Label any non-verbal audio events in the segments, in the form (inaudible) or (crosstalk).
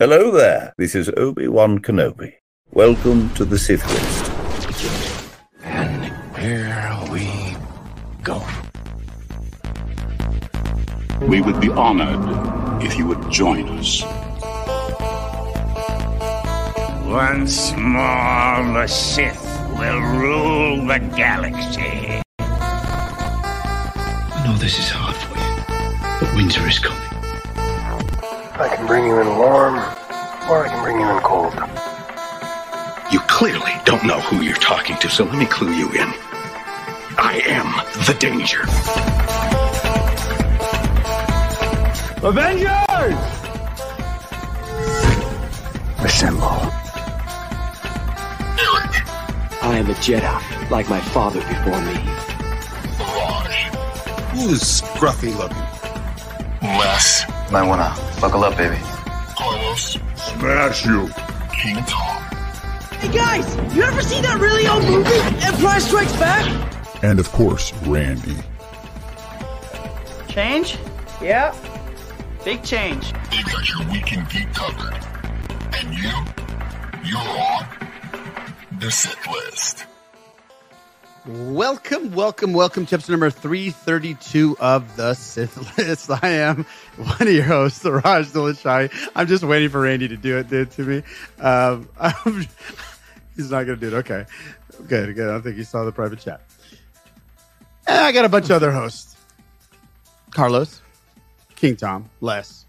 Hello there. This is Obi-Wan Kenobi. Welcome to the Sith List. And here we go. We would be honored if you would join us. Once more, the Sith will rule the galaxy. I know this is hard for you, but winter is coming. I can bring you in warm, or I can bring you in cold. You clearly don't know who you're talking to, so let me clue you in. I am the danger. Avengers! Assemble. I am a Jedi, like my father before me. Who's scruffy looking? Les. Might wanna buckle up, baby. Carlos. Smash you. King Tom. Hey guys, you ever see that really old movie, Empire Strikes Back? And of course, Randy. Change? Yeah. Big change. They've got your weekend geek covered. And you? You're on the Sith List. Welcome, welcome, welcome episode number 332 of the Sith List. (laughs) I am one of your hosts, Raj Dilashai. I'm just waiting for Randy to do it, dude, to me. Um, (laughs) he's not going to do it. Okay. Good, good. I don't think he saw the private chat. And I got a bunch of other hosts Carlos, King Tom, Les,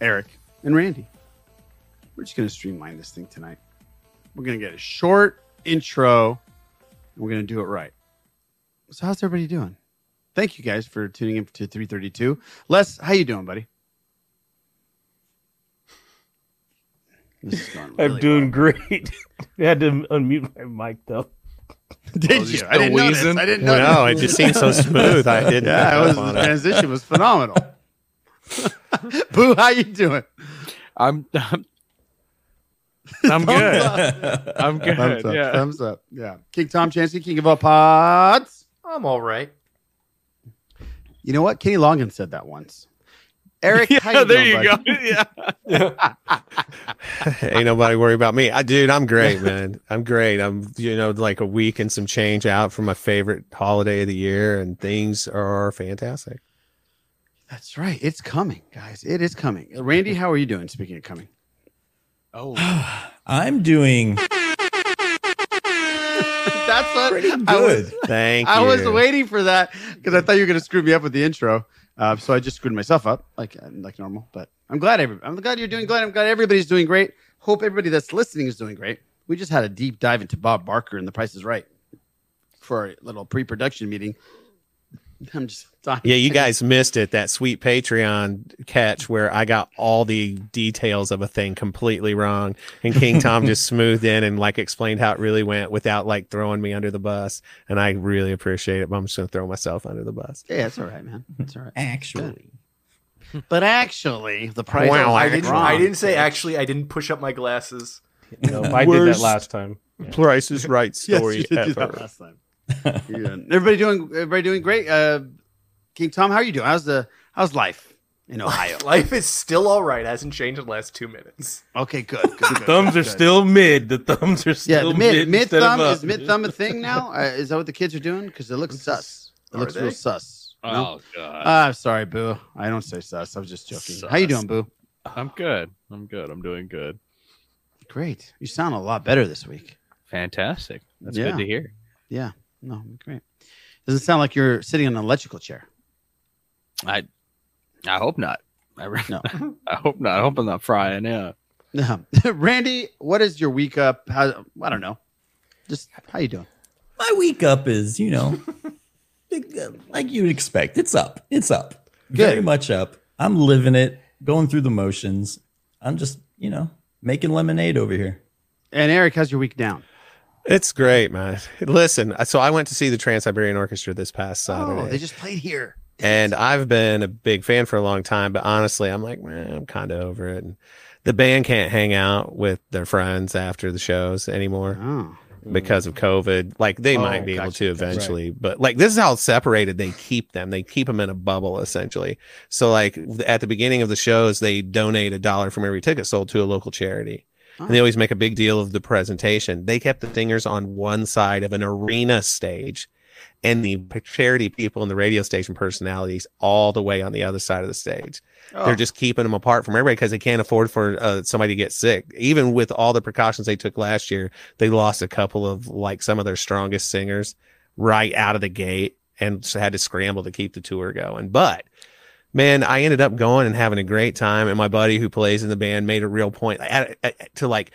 Eric, and Randy. We're just going to streamline this thing tonight. We're going to get a short intro we're going to do it right. So how's everybody doing? Thank you guys for tuning in to 332. Les, how you doing, buddy? This is going I'm doing well. great. (laughs) I had to unmute my mic though. (laughs) Did you? I didn't notice. I didn't know. No, it just seemed so smooth. I didn't. Yeah, it was, on the transition was phenomenal. (laughs) Boo, how you doing? I'm I'm, I'm (laughs) good. I'm good. Thumbs up. yeah. Thumbs up. Yeah. King Tom Chansky, King of all pods. I'm all right. You know what? Kenny Loggins said that once. Eric, (laughs) how Yeah, you there doing, you buddy? go. (laughs) Yeah. Ain't nobody worry about me. I, dude, I'm great, man. I'm great. I'm, you know, like a week and some change out from my favorite holiday of the year, and things are fantastic. That's right. It's coming, guys. It is coming. Randy, how are you doing? Speaking of coming. Oh, (sighs) I'm doing (laughs) That's what pretty I was, good. Thank you. I you. was waiting for that because I thought you were going to screw me up with the intro. Uh, so I just screwed myself up like like normal. But I'm glad every, I'm glad you're doing glad I'm glad everybody's doing great. Hope everybody that's listening is doing great. We just had a deep dive into Bob Barker and The Price is Right for a little pre-production meeting. (laughs) I'm just talking. Yeah, you guys missed it. That sweet Patreon catch where I got all the details of a thing completely wrong, and King Tom (laughs) just smoothed in and like explained how it really went without like throwing me under the bus. And I really appreciate it. But I'm just gonna throw myself under the bus. Yeah, that's all right, man. That's all right. Actually, (laughs) But actually, the price. Wow, I didn't. wrong. I didn't say actually. I didn't push up my glasses. (laughs) No, I did that last time. Price is right Yes, story you did that ever. last time. Yeah. Everybody doing everybody doing great. Uh, King Tom, how are you doing? How's the how's life in (laughs) Ohio? Life is still all right. Hasn't changed in the last two minutes. Okay, good. good, good Thumbs good, are good. still mid. The thumbs are yeah. still The mid mid instead of thumb is mid thumb a thing now? Uh, is that what the kids are doing? Because it looks sus. It Are looks real they? sus. No? oh god. Ah, I'm sorry, Boo. I don't say sus. I was just joking. How you doing, Boo? I'm good. I'm good. I'm doing good. Great. You sound a lot better this week. Fantastic. That's Yeah. good to hear. Yeah. No, great. Doesn't sound like you're sitting in an electrical chair. I I hope not. I, re- No. (laughs) I hope not. I hope I'm not frying. Yeah. No. (laughs) Randy, what is your week up? How I don't know. Just how you doing? my week up is, you know, (laughs) big, uh, like you'd expect. It's up. It's up. Very much up. I'm living it, going through the motions. I'm just, you know, making lemonade over here. And Eric, how's your week down? It's great, man. Listen, so I went to see the Trans Siberian Orchestra this past Saturday. Oh, they just played here. And I've been a big fan for a long time, but honestly, I'm like, man, I'm kind of over it. And the band can't hang out with their friends after the shows anymore. Oh. because of COVID. Like they Oh, might be able to gotcha. eventually, but like this is how separated they keep them. They keep them in a bubble essentially. So like at the beginning of the shows, they donate a dollar from every ticket sold to a local charity. And they oh. always make a big deal of the presentation. They kept the singers on one side of an arena stage and the charity people and the radio station personalities all the way on the other side of the stage. Oh. They're just keeping them apart from everybody because they can't afford for uh, somebody to get sick. Even with all the precautions they took last year, they lost a couple of like some of their strongest singers right out of the gate and so had to scramble to keep the tour going. But man, I ended up going and having a great time. And my buddy who plays in the band made a real point to like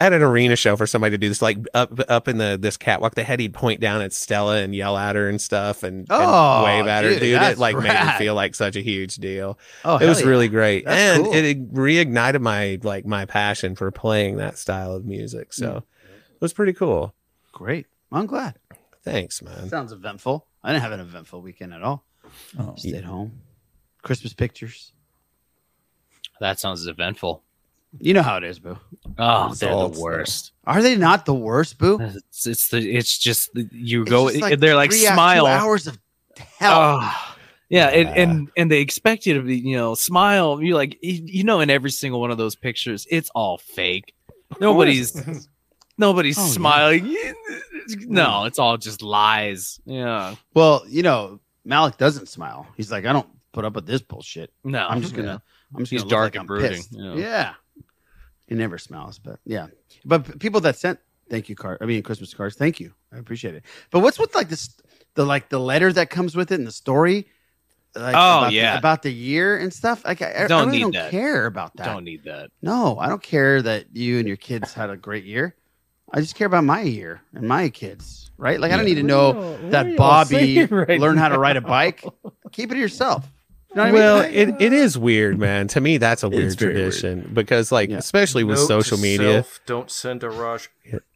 at an arena show for somebody to do this, like up up in the this catwalk. They had he'd point down at Stella and yell at her and stuff and, and Oh, wave at her, dude, dude. It like made it rad. feel like such a huge deal. Oh, it was yeah. really great, That's and cool. it reignited my like my passion for playing that style of music. So Mm. it was pretty cool. Great. I'm glad. Thanks, man. Sounds eventful. I didn't have an eventful weekend at all. Oh. Stayed home. Christmas pictures. That sounds eventful. You know how it is, Boo. Oh, It's they're the worst. Are they not the worst, Boo? It's, it's the it's just you It's go. just like they're like three uh, smile. hours of hell. Oh, yeah, and, and and they expect you to be, you know, smile. You like, you know, in every single one of those pictures, it's all fake. Nobody's nobody's Oh, yeah. smiling. (laughs) No, mm. it's all just lies. Yeah. Well, you know, Malik doesn't smile. He's like, I don't put up with this bullshit. No, I'm just gonna. I'm just He's gonna look dark like and I'm brooding, yeah. Yeah. He never smells, but yeah. But people that sent thank you card, I mean Christmas cards, thank you. I appreciate it. But what's with like this, the like the letter that comes with it and the story? Like, Oh, about the- yeah. about the year and stuff. Like I, I Don't really need don't that. care about that. Don't need that. No, I don't care that you and your kids had a great year. I just care about my year and my kids, right? Like I don't need to know What are y'all that Bobby saying (laughs) right learned how to ride a bike. Keep it to yourself. You know what I mean? well, it, it is weird, (laughs) man. To me, that's a It's weird very weird. tradition because, like, especially with Note to social media. self, don't send a Raj.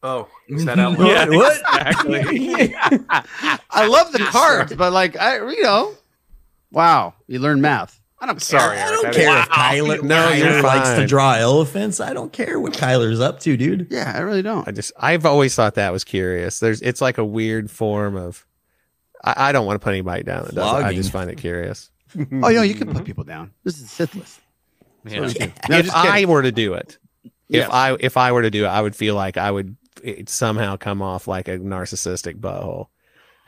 Oh, is (laughs) that out loud? Yeah, (laughs) What? exactly. I love the cards, but like I, you know, wow, you learn math. I don't care. Sorry, I don't care didn't- if Kyler, No, Kyler you're likes to draw elephants. I don't care what Kyler's up to, dude. Yeah, I really don't. I just, I've always thought that was curious. There's, it's like a weird form of. I, I don't want to put anybody down. That does it. I just find it curious. (laughs) Oh, you know, you can put people down. This is Sith list. Yeah. (laughs) No, if just I were to do it, Yeah. if I if I were to do it, I would feel like I would somehow come off like a narcissistic butthole.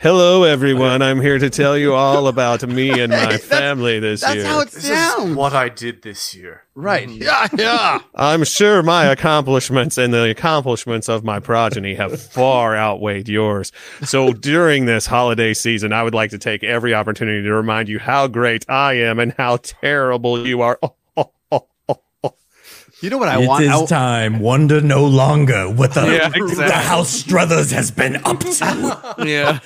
Hello, everyone. I'm here to tell you all about me and my (laughs) That's- family this That's year. how it This is sounds. what I did this year. Right. Hmm. Yeah, yeah. I'm sure my accomplishments and the accomplishments of my progeny have far outweighed yours. So during this holiday season, I would like to take every opportunity to remind you how great I am and how terrible you are. You know what I It want? is I- time wonder no longer what the, (laughs) Yeah, the. House Strothers has been up to. (laughs) Yeah.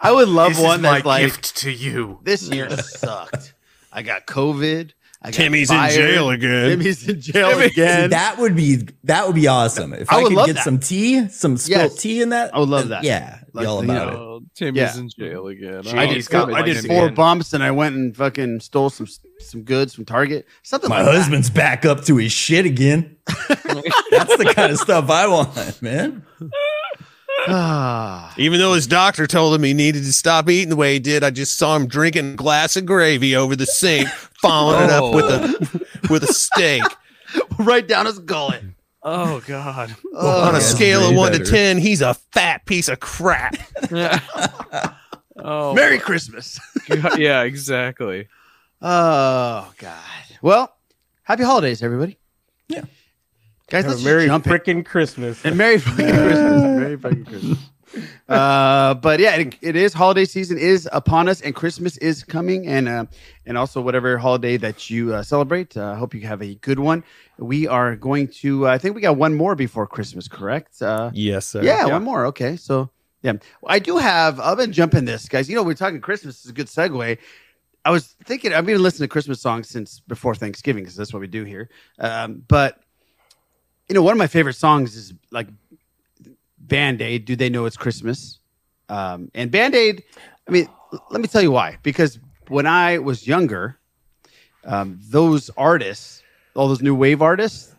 I would love This one is my that's like gift to you. this year sucked. I got COVID. I got Timmy's in jail again. Timmy's in jail See, again. that would be that would be awesome. If I I, would could love get that. some tea, some spilt Yes. tea in that, I would love that. Yeah, Like, be all you about know, it. Oh, Timmy's Yeah. in jail again. I He's did, got I did like four an- bumps and I went and fucking stole some some goods from Target. Something My like husband's back up to his shit again. (laughs) That's the kind of stuff I want, man. Ah. Even though his doctor told him he needed to stop eating the way he did, I just saw him drinking a glass of gravy over the sink, following it up with a with a steak. (laughs) right down his gullet. Oh God. (laughs) On a scale of way one to ten, he's a fat piece of crap. (laughs) Oh. Merry Christmas. (laughs) God. Yeah. Exactly. Oh God. Well, happy holidays, everybody. Yeah. Guys, Have let's Merry just jump in. frickin' Christmas. And Merry fucking Christmas. Merry fucking Christmas. Uh, but yeah, it, it is holiday season is upon us, and Christmas is coming, and uh, and also whatever holiday that you uh, celebrate. I uh, hope you have a good one. We are going to. I think we got one more before Christmas, correct? Uh, Yes, sir. yeah, one more. Okay, so yeah, I do have. I've been jumping this, guys. You know, we're talking Christmas. Is a good segue. I was thinking. I've been listening to Christmas songs since before Thanksgiving because that's what we do here. Um, but you know, one of my favorite songs is like Band Aid. Do they know it's Christmas? Um, and Band Aid. I mean, l- let me tell you why. Because when I was younger, um, those artists, all those new wave artists,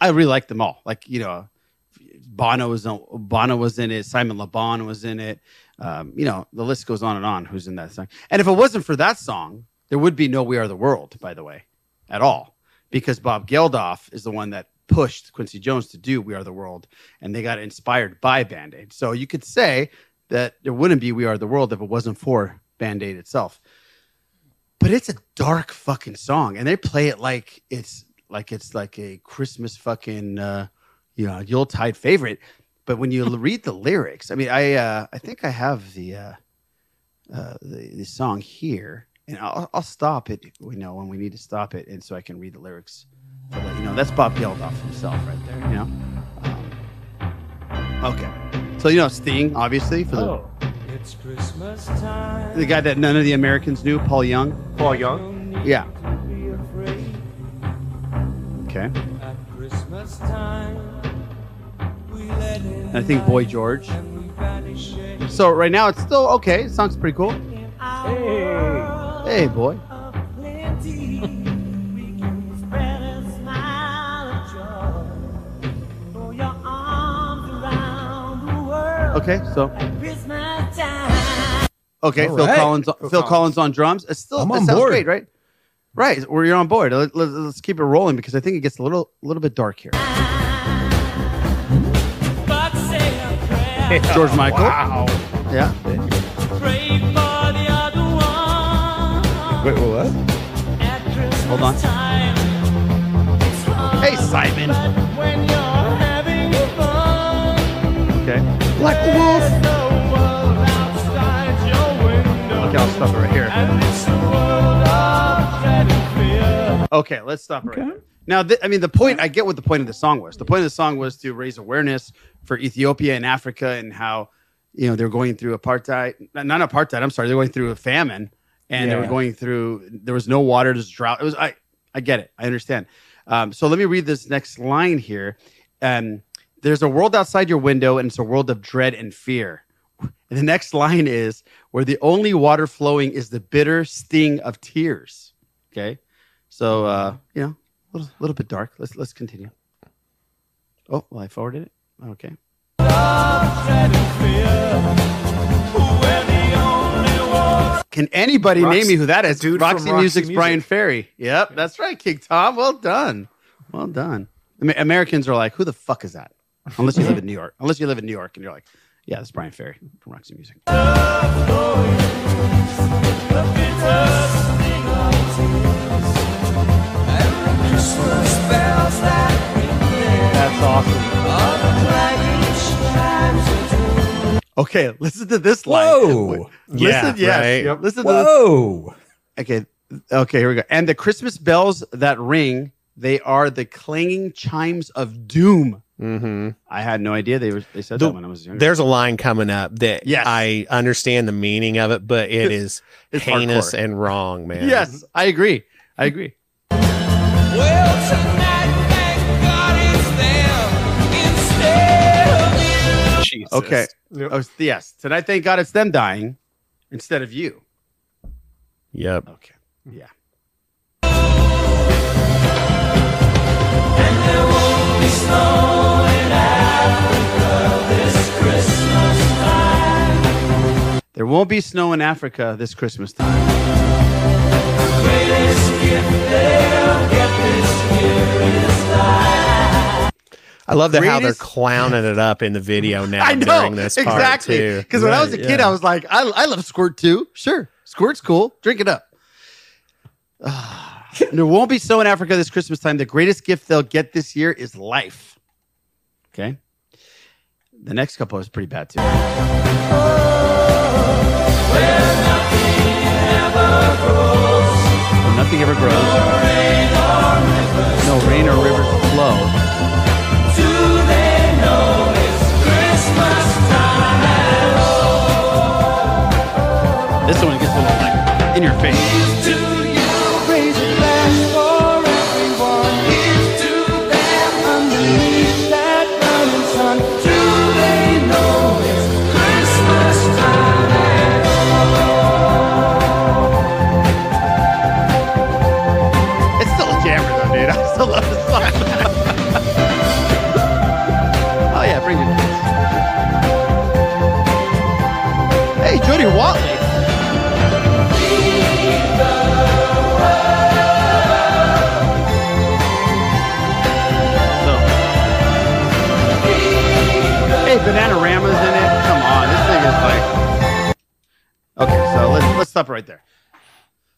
I really like them all. Like you know, Bono was on, Bono was in it. Simon Le Bon was in it. Um, you know, the list goes on and on. Who's in that song? And if it wasn't for that song, there would be no "We Are the World." By the way, at all, because Bob Geldof is the one that pushed Quincy Jones to do "We Are the World," and they got inspired by Band Aid. So you could say that there wouldn't be "We Are the World" if it wasn't for Band Aid itself. But it's a dark fucking song, and they play it like it's like it's like a Christmas fucking uh, you know Yuletide favorite. But when you read the lyrics, I mean, I uh, I think I have the uh, uh, the, the song here, and I'll, I'll stop it. You know when we need to stop it, and so I can read the lyrics. Let you know that's Bob Geldof himself right there. You know. Um, okay, so you know Sting, obviously for the Oh, it's Christmas time. the guy that none of the Americans knew, Paul Young. Paul Young. Yeah. Okay. at Christmas time. We let And I think Boy George. and we banish it. So right now it's still okay. The song's pretty cool. Hey. Hey, boy. Okay, We okay, All Phil right. Collins. Phil, Collins. on drums. It's still I'm that on sounds board. great, right? Right, where you're on board. Let, let, us keep it rolling because I think it gets a little, little bit dark here. But say a prayer. George Michael. Wow. Yeah. Pray for the other one. Wait, what? At Hold on. time. Hey, Simon. but when you're having fun, Okay. Black Wolf. Stop it right here. And it's a world of dread and fear. Okay, let's stop it right there. Now, th- I mean, the point, I get what the point of the song was. The point of the song was to raise awareness for Ethiopia and Africa and how, you know, they're going through apartheid, not apartheid, I'm sorry, they're going through a famine and they were going through, there was no water, there's drought. It was, I, I get it. I understand. Um, so let me read this next line here. Um, there's a world outside your window and it's a world of dread and fear. And (laughs) the next line is where the only water flowing is the bitter sting of tears. Okay. So uh, you know, a little, little bit dark. Let's let's continue. Oh, well, I forwarded it. Okay. Can anybody Rox- name me who that is? dude Roxy Roxy Music's Music. Bryan Ferry. Yep, that's right, King Tom. Well done. Well done. Americans are like, who the fuck is that? Unless you live in New York. Unless you live in New York and you're like, yeah, that's Bryan Ferry from Roxy Music. That's awesome. Okay, listen to this line. Whoa. Listen, Yeah, yes. right. Yep, Listen to this. Whoa. Okay. Okay, here we go. And the Christmas bells that ring, they are the clanging chimes of doom. Mm-hmm. I had no idea they were they said The- that when I was younger. There's a line coming up that Yes. I understand the meaning of it, but it is It's heinous hardcore. and wrong, man. Yes, I agree. I agree. Well, tonight, thank God it's them instead of you. Jesus. Okay. Yep. Oh, yes. Tonight, thank God it's them dying instead of you. Yep. Okay. Yeah. There won't be snow in Africa this Christmas time. I love that how they're clowning it up in the video (laughs) now I know during this exactly because when I was a kid, yeah. I was like, I, I love Squirt too. Sure, Squirt's cool. Drink it up. Ah, (sighs) there won't be snow in Africa this Christmas time. The greatest gift they'll get this year is life. Okay. The next couple is pretty bad too. Where nothing ever grows. No rain or rivers flow. This one gets a little like in your face. Stop right there.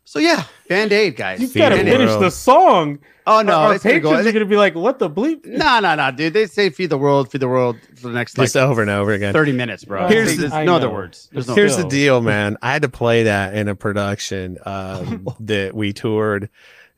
So yeah, Band Aid, guys. You gotta Band-Aid. finish the song. Oh no, our, our it's gonna patrons go- are gonna be like, "What the bleep?" No, no, no, dude. They say feed the world, feed the world for the next like Just over and over again. 30 minutes, bro. Here's There's I no other words. There's no Here's the deal, man. I had to play that in a production um, (laughs) that we toured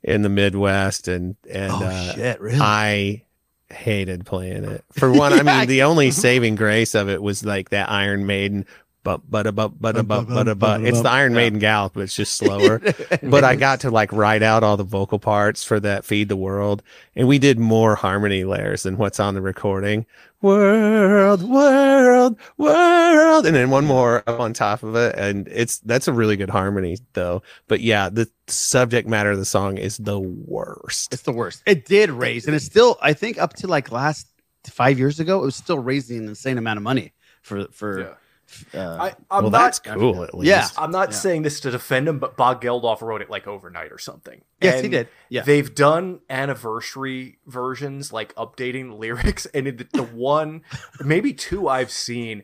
in the Midwest, and and Oh, uh, shit, really? I hated playing it. For one, I (laughs) mean, the only (laughs) saving grace of it was like that Iron Maiden. But but but but but but but it's the Iron Maiden gallop, but it's just slower. (laughs) but I got to like write out all the vocal parts for that "Feed the World," and we did more harmony layers than what's on the recording. World, world, world, and then one more up on top of it, and it's that's a really good harmony though. But yeah, the subject matter of the song is the worst. It's the worst. It did raise, and it's still, I think, up to like last five years ago, it was still raising an insane amount of money for for. Uh, I, I'm well, not, that's cool at least. Yeah. I'm not Yeah. saying this to defend him, but Bob Geldof wrote it like overnight or something. Yes, he did. Yeah. They've done anniversary versions, like updating the lyrics, and it, the one, maybe two I've seen,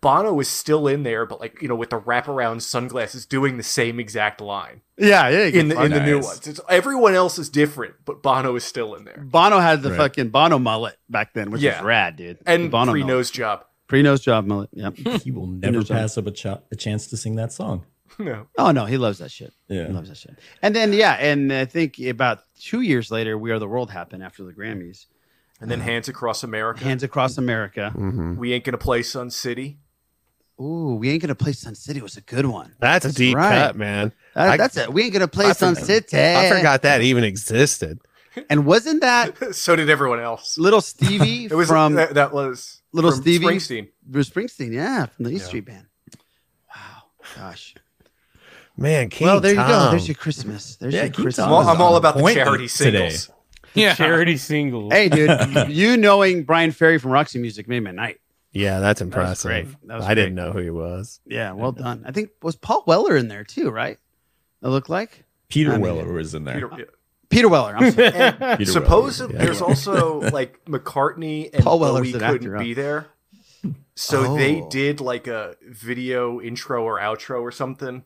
Bono is still in there, but like you know, with the wraparound sunglasses, doing the same exact line yeah, yeah. in the in the new ones. It's, everyone else is different, but Bono is still in there, Bono had the Right. fucking Bono mullet back then, which Yeah. was rad, dude. and Bono pre mullet. nose job. Pre nose job mullet. Yep. (laughs) He will never pass up a, ch- a chance to sing that song. No, oh no, he loves that shit. Yeah. He loves that shit. And then yeah, and I think about two years later, We Are the World happened after the Grammys. and then Hands Across America. Hands Across America. Mhm. we ain't gonna play Sun City. Ooh, we ain't gonna play Sun City was a good one. That's, a deep right. cut, man. That- I- that's it. We ain't gonna play I Sun forgot- City. I forgot that even existed. And wasn't that (laughs) so did everyone else. little Stevie (laughs) It was from that, that was Little from Stevie? Springsteen. Bruce Springsteen? Yeah, from the East Yeah. Street Band. Wow, gosh. Man, King well, there you go. There's your Christmas. There's Yeah, your King Christmas. Tom Well, was I'm all about the point charity today. singles. (laughs) Yeah. Charity singles. Hey, dude, (laughs) you knowing Bryan Ferry from Roxy Music made my night. Yeah, that's was impressive. great. That was I didn't know who he was. Yeah, well done. I think was Paul Weller in there too, right? It looked like Peter I mean, Weller was in there. Peter- yeah. Peter Weller. I'm sorry. (laughs) And Peter supposedly, Weller, yeah. there's also like McCartney and Paul Weller's Bowie couldn't actor, be there, so they Oh. did like a video intro or outro or something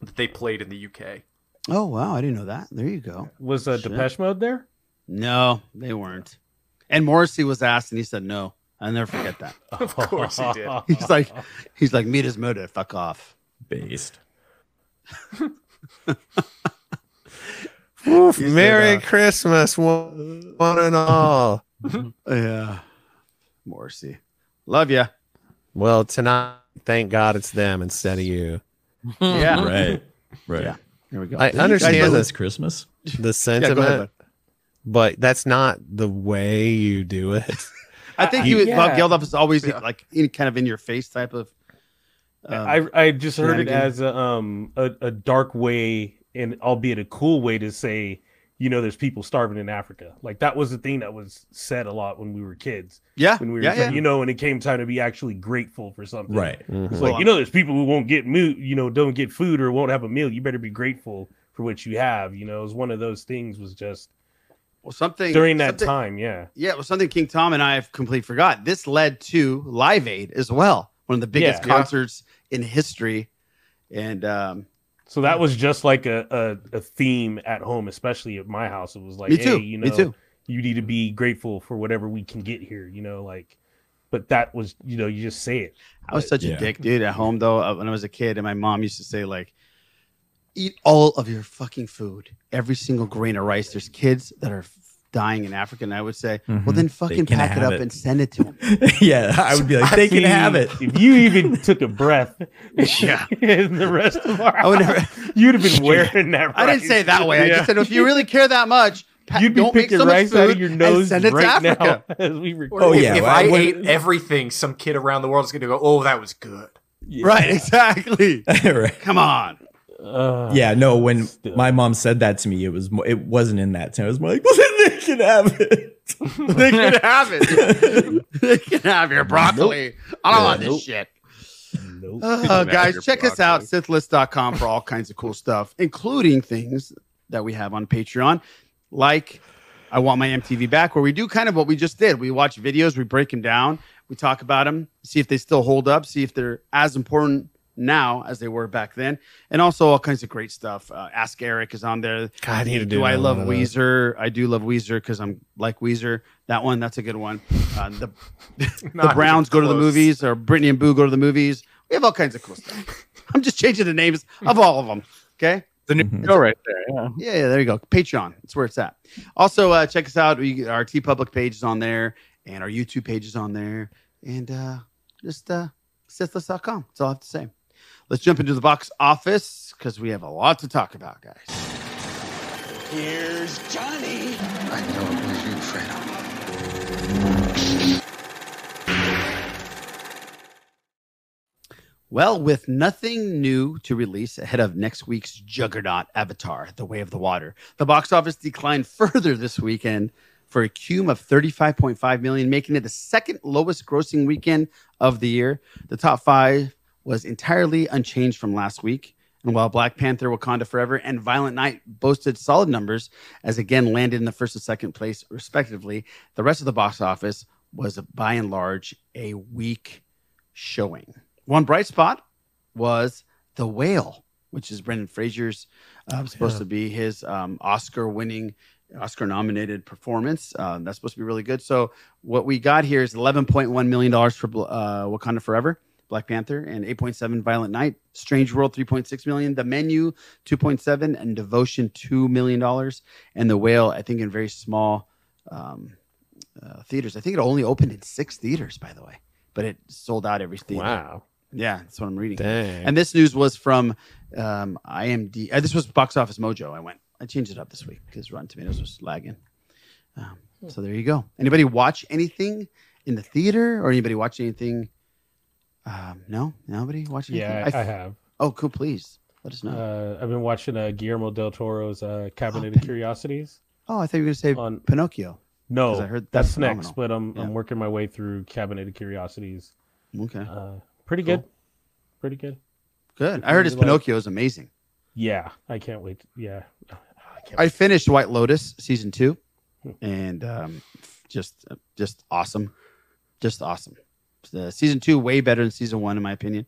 that they played in the UK. oh wow, I didn't know that. There you go. Was uh, Shit. Depeche Mode there? No, they weren't. And Morrissey was asked, and he said no. I'll never forget that. (laughs) Of course he did. (laughs) He's like, he's like, meet his motive. Fuck off. Based. Oof, You said, Merry uh, Christmas, one, one and all. (laughs) Yeah, Morrissey, love you. well, tonight, thank God it's them instead of you. (laughs) Yeah, Right. Right. Yeah. Here we go. I Did you understand guys know that- It's Christmas. The (laughs) Yeah, sentiment, ahead, but that's not the way you do it. I think you, yeah. Bob Geldof is always like in, kind of in your face type of. um, I I just heard it as a um a, a dark way and albeit a cool way to say you know there's people starving in Africa. Like that was the thing that was said a lot when we were kids. yeah, When we were yeah, yeah. you know when it came time to be actually grateful for something. Right. Mhm. It's like you know there's people who won't get meal, you know, don't get food or won't have a meal. You better be grateful for what you have. You know, it was one of those things was just Well, something during that something- time, yeah. Yeah, it was something King Tom and I have completely forgot. This led to Live Aid as well, one of the biggest Yeah. concerts in history. And um, So that was just like a, a, a theme at home, especially at my house. It was like, Me too, hey, you me know, too. you need to be grateful for whatever we can get here, you know, like but that was you know, you just say it. I was But- such a dick, dude, at home though. uh, When I was a kid, and my mom used to say like, "Eat all of your fucking food, every single grain of rice." There's kids that are f- dying in Africa, and I would say, "Well, Mhm. then fucking pack it up it. and send it to them." (laughs) yeah, I would be like, they can See, have it. If (laughs) you even took a breath, Yeah. (laughs) in the rest of our I would never- you'd have been wearing that. I didn't say it that way. I just said, if you really care that much, pa- you'd be don't make picking so much rice food out of your and nose send it right to Africa. now as we. Oh, If- yeah, If, well, I I ate everything, some kid around the world is going to go, "Oh, that was good." Right, exactly. right. Come on. Uh, Yeah, no. When Still. my mom said that to me, it was it wasn't in that tone. It was more like, well, (laughs) then they can have it. (laughs) they can have it. (laughs) they can have your broccoli. I don't want this Nope. shit. nope. Uh, guys, check us out, sithlist.com for all kinds of cool stuff, including things that we have on Patreon, like I Want My MTV Back, where we do kind of what we just did. We watch videos, we break them down, We talk about them, see if they still hold up, see if they're as important now as they were back then, and also all kinds of great stuff. Uh, Ask Eric is on there. God, I need to do do I love one. Weezer? I do love Weezer because I'm like Weezer. That one, that's a good one. Uh, the (laughs) the Browns go to the movies, or Brittany and Boo go to the movies. We have all kinds of cool stuff. (laughs) I'm just changing the names of all of them. Okay. The new Mm-hmm. show right there. Yeah. Yeah, yeah, there you go. Patreon. That's where it's at. Also, uh, check us out. We, our TeePublic page is on there, and our YouTube page is on there, and uh, just uh, Sithlist.com. That's all I have to say. Let's jump into the box office because we have a lot to talk about, guys. Here's Johnny. I know it was you, Fredo. Well, with nothing new to release ahead of next week's juggernaut Avatar, The Way of the Water, the box office declined (laughs) further this weekend for a cume of 35.5 million, making it the second lowest grossing weekend of the year. The top five was entirely unchanged from last week. And while Black Panther, Wakanda Forever, and Violent Night boasted solid numbers, as again landed in the first and second place, respectively, the rest of the box office was by and large a weak showing. One bright spot was The Whale, which is Brendan Fraser's uh, supposed Yeah. to be his um, Oscar-winning, Oscar-nominated performance. Uh, that's supposed to be really good. So what we got here is 11.1 million dollars for uh, Wakanda Forever, Black Panther, and 8.7 Violent Night. Strange World 3.6 million. The Menu 2.7 and Devotion 2 million dollars. And The Whale, I think, in very small um, uh, theaters. I think it only opened in six theaters, by the way, but it sold out every theater. Wow. Yeah, that's what I'm reading. Dang. And this news was from um, IMD. Uh, this was Box Office Mojo. I went. I changed it up this week because Rotten Tomatoes was lagging. Um, so there you go. Anybody watch anything in the theater or anybody watch anything? Um, no, nobody watching. Yeah, I, I have. Oh, cool. Please let us know. Uh, I've been watching uh, Guillermo del Toro's uh, Cabinet Oh, of Curiosities. oh, I thought you were going to say on- Pinocchio. No, I heard that's, that's next, but I'm I'm working my way through Cabinet of Curiosities. Okay, Uh, pretty Cool. good. Pretty good. good. I heard his Like- Pinocchio is amazing. Yeah, I can't wait. Yeah, I finished White Lotus season two, and um, just just awesome, just awesome. The season two way better than season one in my opinion,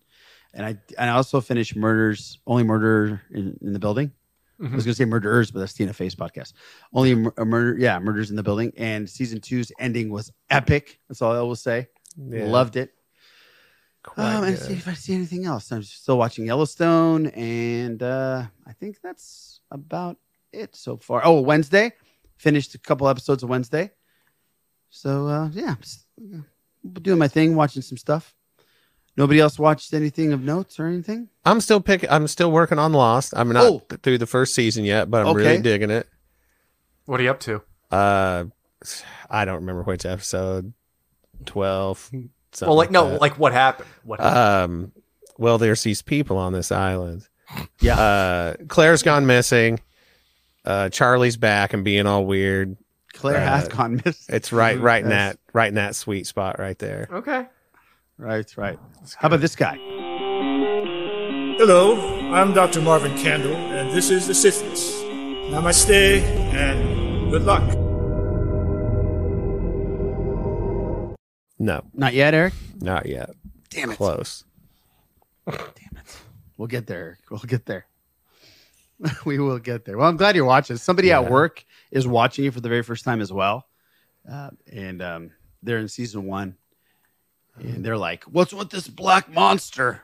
and I and I also finished Murders Only Murder in, in the Building. I was Mhm. gonna say Murderers, but that's Tina Fey's podcast. Only a murder, yeah, Murders in the Building, and season two's ending was epic. That's all I will say. Yeah. Loved it. Quite Um, and see if I see anything else. I'm still watching Yellowstone, and uh, I think that's about it so far. Oh, Wednesday, finished a couple episodes of Wednesday. So uh, yeah, uh, doing my thing, watching some stuff. Nobody else watched anything of notes or anything. I'm still picking. I'm still working on Lost. I'm not Oh. through the first season yet, but I'm Okay. really digging it. What are you up to? Uh, I don't remember which episode. Twelve. something well, like no, that. like what happened? What happened? Um, well, there's these people on this island. Yeah. Uh, Claire's gone missing. Uh, Charlie's back and being all weird. Claire has Uh, gone missing. It's right, right in that, right in that sweet spot right there. okay. Right, right. How about this guy? Hello, I'm Dr. Marvin Candle, and this is the Sith List. Namaste, and good luck. No, Not yet, Eric. not yet. Damn it. Close. Damn it. We'll get there. We'll get there. (laughs) we will get there. Well, I'm glad you're watching. Somebody at work is watching you for the very first time as well, uh, and um, they're in season one, and they're like, "What's with this black monster?"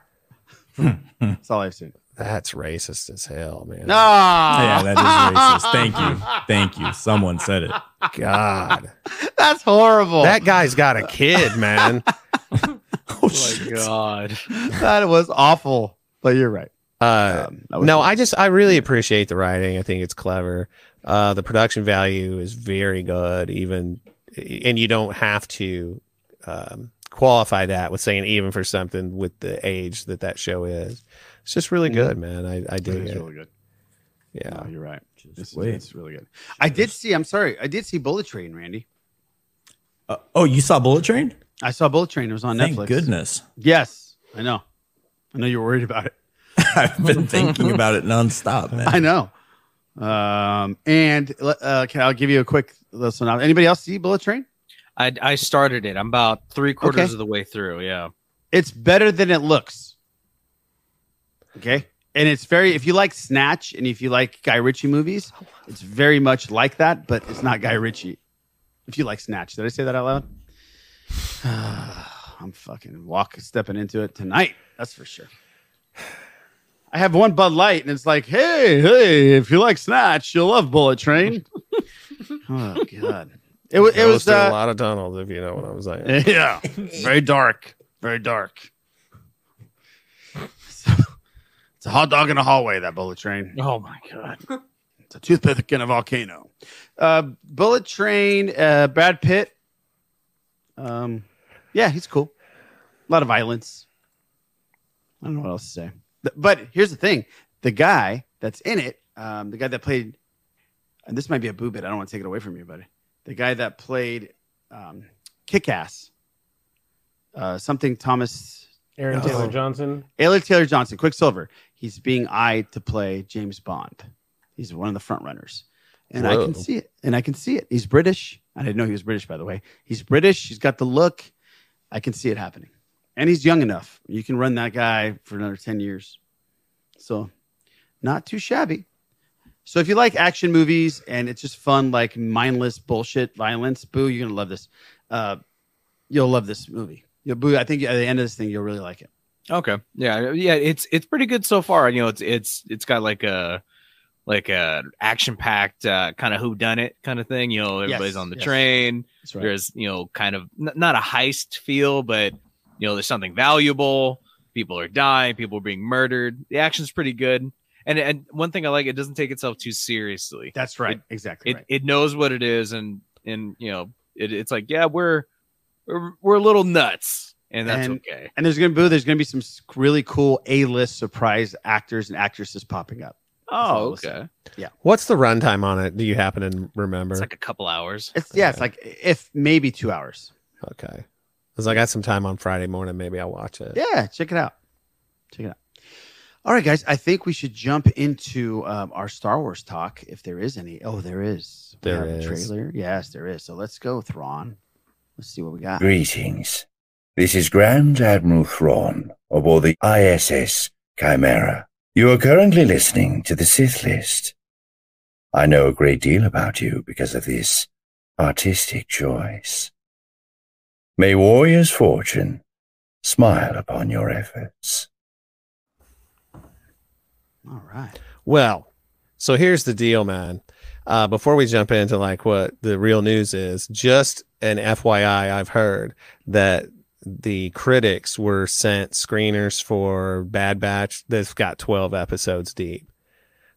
That's all I've seen. That's racist as hell, man. No, Yeah, that is racist. Thank you. Thank you. Someone said it. God, (laughs) that's horrible. that guy's got a kid, man. (laughs) Oh, my. God. that was awful. But you're right. Uh, Um, no, nice. I just I really appreciate the writing. I think it's clever. Uh, the production value is very good, even, and you don't have to um, qualify that with saying even for something with the age that that show is. It's just really good, man. I I It dig is it. really good. Yeah. No, you're right. This is, it's really good. I did see. I'm sorry. I did see Bullet Train, Randy. Uh, oh, you saw Bullet Train? I saw Bullet Train. It was on Thank Netflix. goodness. Yes, I know. I know you're worried about it. (laughs) I've been thinking (laughs) about it nonstop, man. I know. Um, and uh, can I'll give you a quick listen. Anybody else see Bullet Train? I I started it. I'm about three quarters Okay. of the way through. Yeah. It's better than it looks. Okay. And it's very, if you like Snatch and if you like Guy Ritchie movies, it's very much like that, but it's not Guy Ritchie. If you like Snatch, did I say that out loud? (sighs) I'm fucking walking stepping into it tonight. That's for sure. I have one Bud Light, and it's like, hey, hey, if you like Snatch, you'll love Bullet Train. (laughs) oh God, it, wa- it was uh, a lot of tunnels, if you know what I'm saying. (laughs) yeah, very dark, very dark. (laughs) It's a hot dog in a hallway. That Bullet Train. Oh my god. It's a toothpick in a volcano. Uh, Bullet Train. Uh, Brad Pitt. Um, yeah, he's cool. A lot of violence. I don't know what else to say. Th- But here's the thing: the guy that's in it, um, the guy that played, and this might be a boo bit. I don't want to take it away from you, buddy. The guy that played um, Kick Ass, uh, something Thomas Aaron Oh. Taylor Johnson. Taylor Taylor Johnson, Quicksilver. He's being eyed to play James Bond. He's one of the front runners. And I can see it. And I can see it. He's British. I didn't know he was British, by the way. He's British. He's got the look. I can see it happening. And he's young enough. You can run that guy for another 10 years. So not too shabby. So if you like action movies and it's just fun, like mindless bullshit violence, boo, you're gonna love this. Uh, you'll love this movie. You'll boo. I think at the end of this thing, you'll really like it. Okay. Yeah, yeah, it's it's pretty good so far. You know, it's it's it's got like a like a action packed uh, kind of who done it kind of thing. You know, everybody's Yes, on the yes. train. Right. There's you know kind of n- not a heist feel, but you know there's something valuable. People are dying. People are being murdered. The action's pretty good. And and one thing I like, it doesn't take itself too seriously. That's right. It- exactly It right. it knows what it is, and and you know it, it's like yeah we're we're we're a little nuts, and that's and, okay. And there's gonna be there's gonna be some really cool A list surprise actors and actresses popping up. Oh, listen. okay. Yeah. What's the runtime on it? Do you happen to remember? It's like a couple hours. It's yeah, it's like if maybe two hours. okay. Because I got some time on Friday morning. Maybe I'll watch it. Yeah, check it out. Check it out. All right, guys. I think we should jump into um, our Star Wars talk, if there is any. Oh, there is. We There have a trailer. Yes, there is. So let's go, Thrawn. Let's see what we got. Greetings. This is Grand Admiral Thrawn aboard the ISS Chimaera. You are currently listening to the Sith List. I know a great deal about you because of this artistic choice. May warrior's fortune smile upon your efforts. All right. Well, so here's the deal, man. Uh, before we jump into like what the real news is, just an FYI, I've heard that the critics were sent screeners for Bad Batch that's got 12 episodes deep.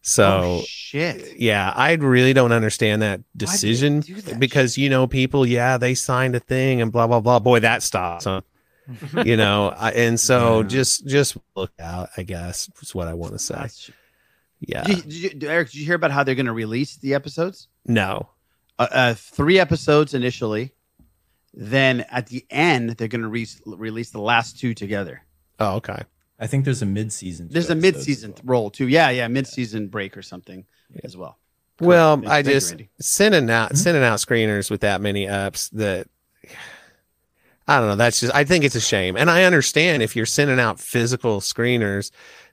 So oh, shit. yeah, I really don't understand that decision because you know people, yeah, they signed a thing and blah blah blah. Boy, that stops, huh? (laughs) you know, I, and so just just look out. I guess is what I want to say. Yeah, Did you, did you- Eric, did you hear about how they're going to release the episodes? no, Uh, uh, three episodes initially. Then at the end, they're going to re- release the last two together. oh okay. I think there's a mid-season. There's a two episodes mid-season roll too. Yeah, yeah, mid-season break or something as well. Well, Thank- I thank just Randy. sending out hmm? sending out screeners with that many ups that I don't know. That's just I think it's a shame, and I understand if you're sending out physical screeners,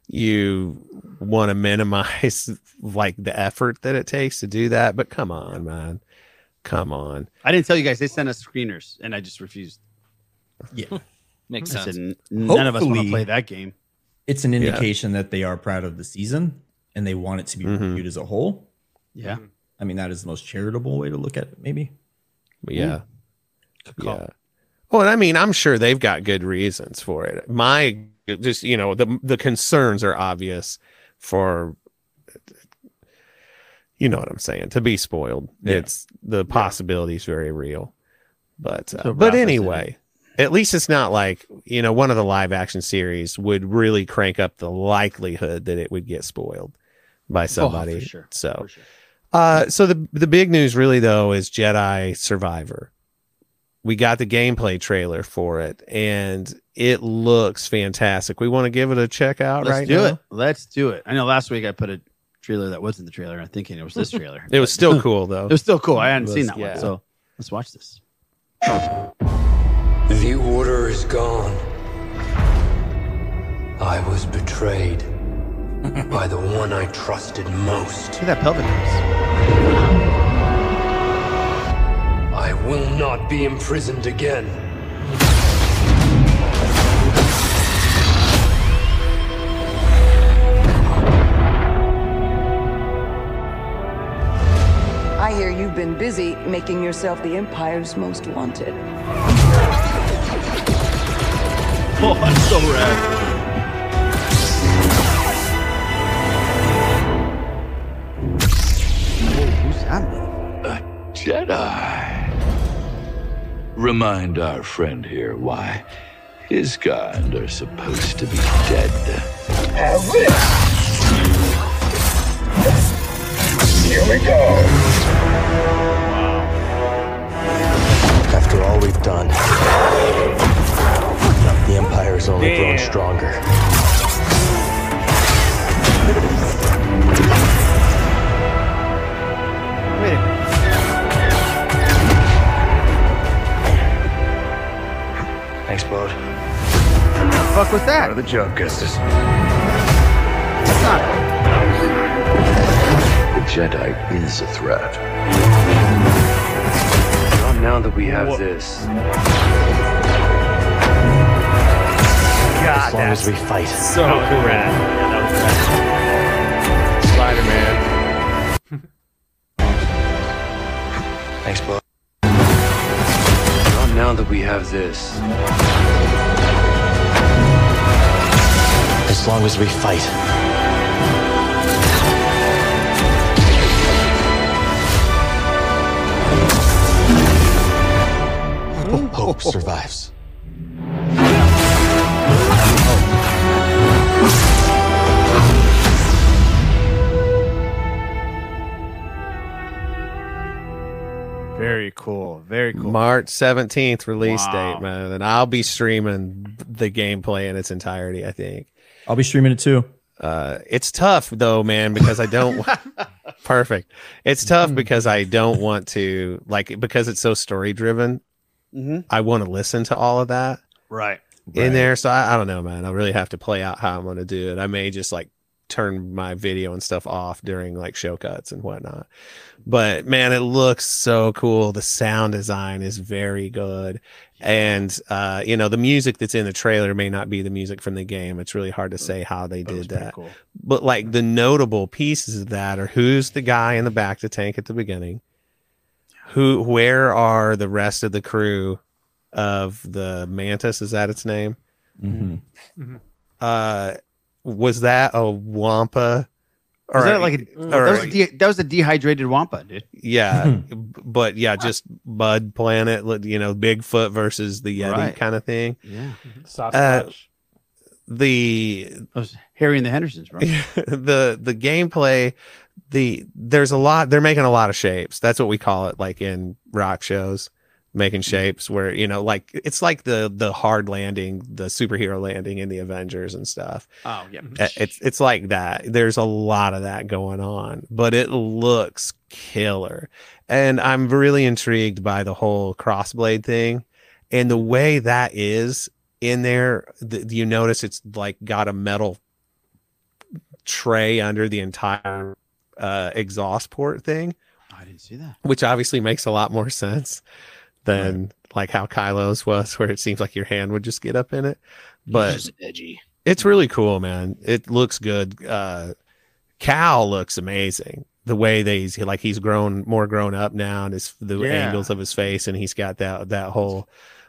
you want to minimize like the effort that it takes to do that. But come on, man, come on. I didn't tell you guys they sent us screeners, and I just refused. Yeah, Makes I sense. said, "N- none of us want to play that game. it's an indication that they are proud of the season and they want it to be Mhm. reviewed as a whole. Yeah, I mean, that is the most charitable way to look at it, maybe. But yeah, call. yeah. Well, and I mean, I'm sure they've got good reasons for it. My just you know the the concerns are obvious for you know what I'm saying to be spoiled. Yeah. It's the possibility is very real. But uh, So but Ralph, that's anyway, at least it's not like you know one of the live action series would really crank up the likelihood that it would get spoiled by somebody. Oh, for sure. So For sure. uh, so the the big news really though is Jedi Survivor. We got the gameplay trailer for it, and it looks fantastic. We want to give it a check out right now. Let's right do now. it. Let's do it. I know last week I put a trailer that wasn't the trailer. I'm thinking it was this trailer. It was still (laughs) cool though. It was still cool. I hadn't It seen that yeah. one. So let's watch this. The order is gone. I was betrayed (laughs) by the one I trusted most. Look at that pelvic raise. I will not be imprisoned again. I hear you've been busy making yourself the Empire's most wanted. Oh, that's so rad. Whoa, who's that? Jedi. Remind our friend here why his kind are supposed to be dead. Have this. Here we go. After all we've done, the Empire Empire's only grown stronger. Wait a minute. Thanks, bud. What the fuck was that? Out of the joke, Gustus. That's not. The Jedi is a threat. Not now that we have this. As long as we fight. So cool. rad. Yeah, that was rad. Spider-Man. (laughs) Thanks, bud. Not now that we have this. As long as we fight. Hope survives. Very cool. Very cool. March 17th release Wow. date, man. And I'll be streaming the gameplay in its entirety, I think. I'll be streaming it too. Uh, it's tough though, man, because I don't. (laughs) perfect. It's tough because I don't want to like because it's so story driven. Mhm. I want to listen to all of that Right. in there. So I, I don't know, man. I really have to play out how I'm going to do it. I may just like turn my video and stuff off during like show cuts and whatnot. But man, it looks so cool. The sound design is very good. And uh, you know, the music that's in the trailer may not be the music from the game. It's really hard to say how they did that. cool. But like the notable pieces of that are who's the guy in the back to tank at the beginning? Who where are the rest of the crew of the Mantis? Is that its name? Mm-hmm. Uh was that a Wampa? Was Or- that like a, or- that, was a de- that was a dehydrated wampa, dude. yeah, (laughs) but yeah, just Bud Planet, you know, Bigfoot versus the Yeti Right. kind of thing. Yeah. Uh, the Harry and the Hendersons, bro. (laughs) the the gameplay, the there's a lot. They're making a lot of shapes. That's what we call it, like in rock shows, making shapes. Where you know, like it's like the the hard landing, the superhero landing in the Avengers and stuff. Oh yeah. It's it's like that. There's a lot of that going on, but it looks killer. And I'm really intrigued by the whole crossblade thing and the way that is in there. The, you notice it's like got a metal tray under the entire uh, exhaust port thing, I didn't see that. which obviously makes a lot more sense than like how Kylo's was, where it seems like your hand would just get up in it. But edgy. it's really cool, man. It looks good. Uh, Cal looks amazing. The way that he's like he's grown more grown up now, and his the Yeah. angles of his face, and he's got that that whole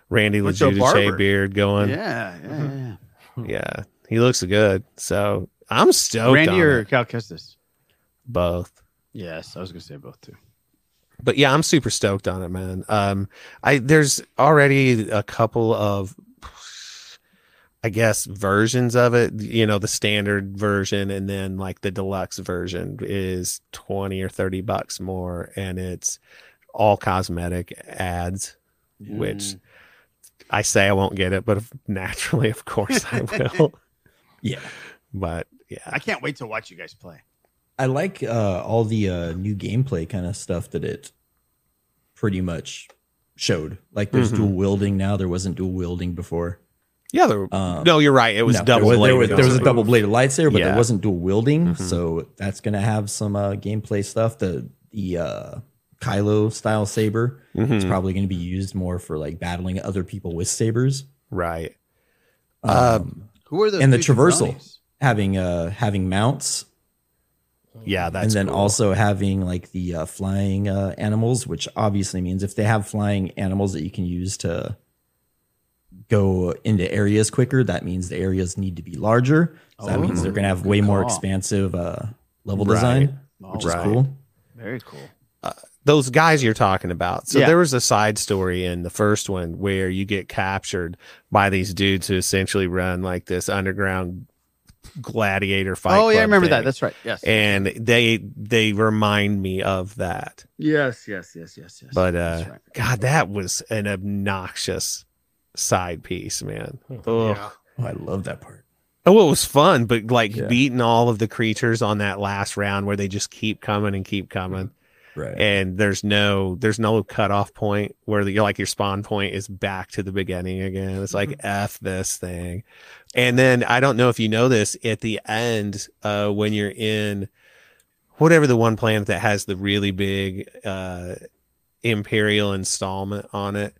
Randy Looks so Lejudice barber. beard going. Yeah, yeah, yeah. yeah. (laughs) Yeah, he looks good. So I'm stoked. Randy on or it. Cal Kestis? both. Yes, I was gonna say both too. But yeah, I'm super stoked on it, man. Um, I there's already a couple of, I guess, versions of it. You know, the standard version, and then like the deluxe version is twenty or thirty bucks more, and it's all cosmetic ads, which I say I won't get it, but if- naturally, of course, I (laughs) will. Yeah. But yeah, I can't wait to watch you guys play. I like uh, all the uh, new gameplay kind of stuff that it pretty much showed. Like there's Mhm. dual wielding now. There wasn't dual wielding before. Yeah, there, Um, no, you're right. It was no, double There was, there was, there was a double bladed lightsaber, but Yeah. there wasn't dual wielding. Mhm. So that's gonna have some uh, gameplay stuff. The the uh, Kylo style saber is Mhm. probably going to be used more for like battling other people with sabers. Right. Um, Who are the and the future traversal brownies? having uh having mounts Yeah, that's and then cool. also having like the uh, flying uh, animals, which obviously means if they have flying animals that you can use to go into areas quicker, that means the areas need to be larger. So that means they're going to have way more expansive uh, level Right. design, Oh, which right. is cool. Very cool. those guys you're talking about. So Yeah. there was a side story in the first one where you get captured by these dudes who essentially run like this underground gladiator fight. Oh yeah, I club remember that. That's right. Yes. And they they remind me of that. yes, yes, yes, yes, yes. But uh right. God, that was an obnoxious side piece, man. Ugh. Yeah. Oh, I love that part. Oh, it was fun, but like Yeah. beating all of the creatures on that last round where they just keep coming and keep coming. Right. And there's no there's no cutoff point where the, you're like your spawn point is back to the beginning again. It's like F this thing. And then I don't know if you know this at the end, uh, when you're in whatever the one planet that has the really big uh imperial installment on it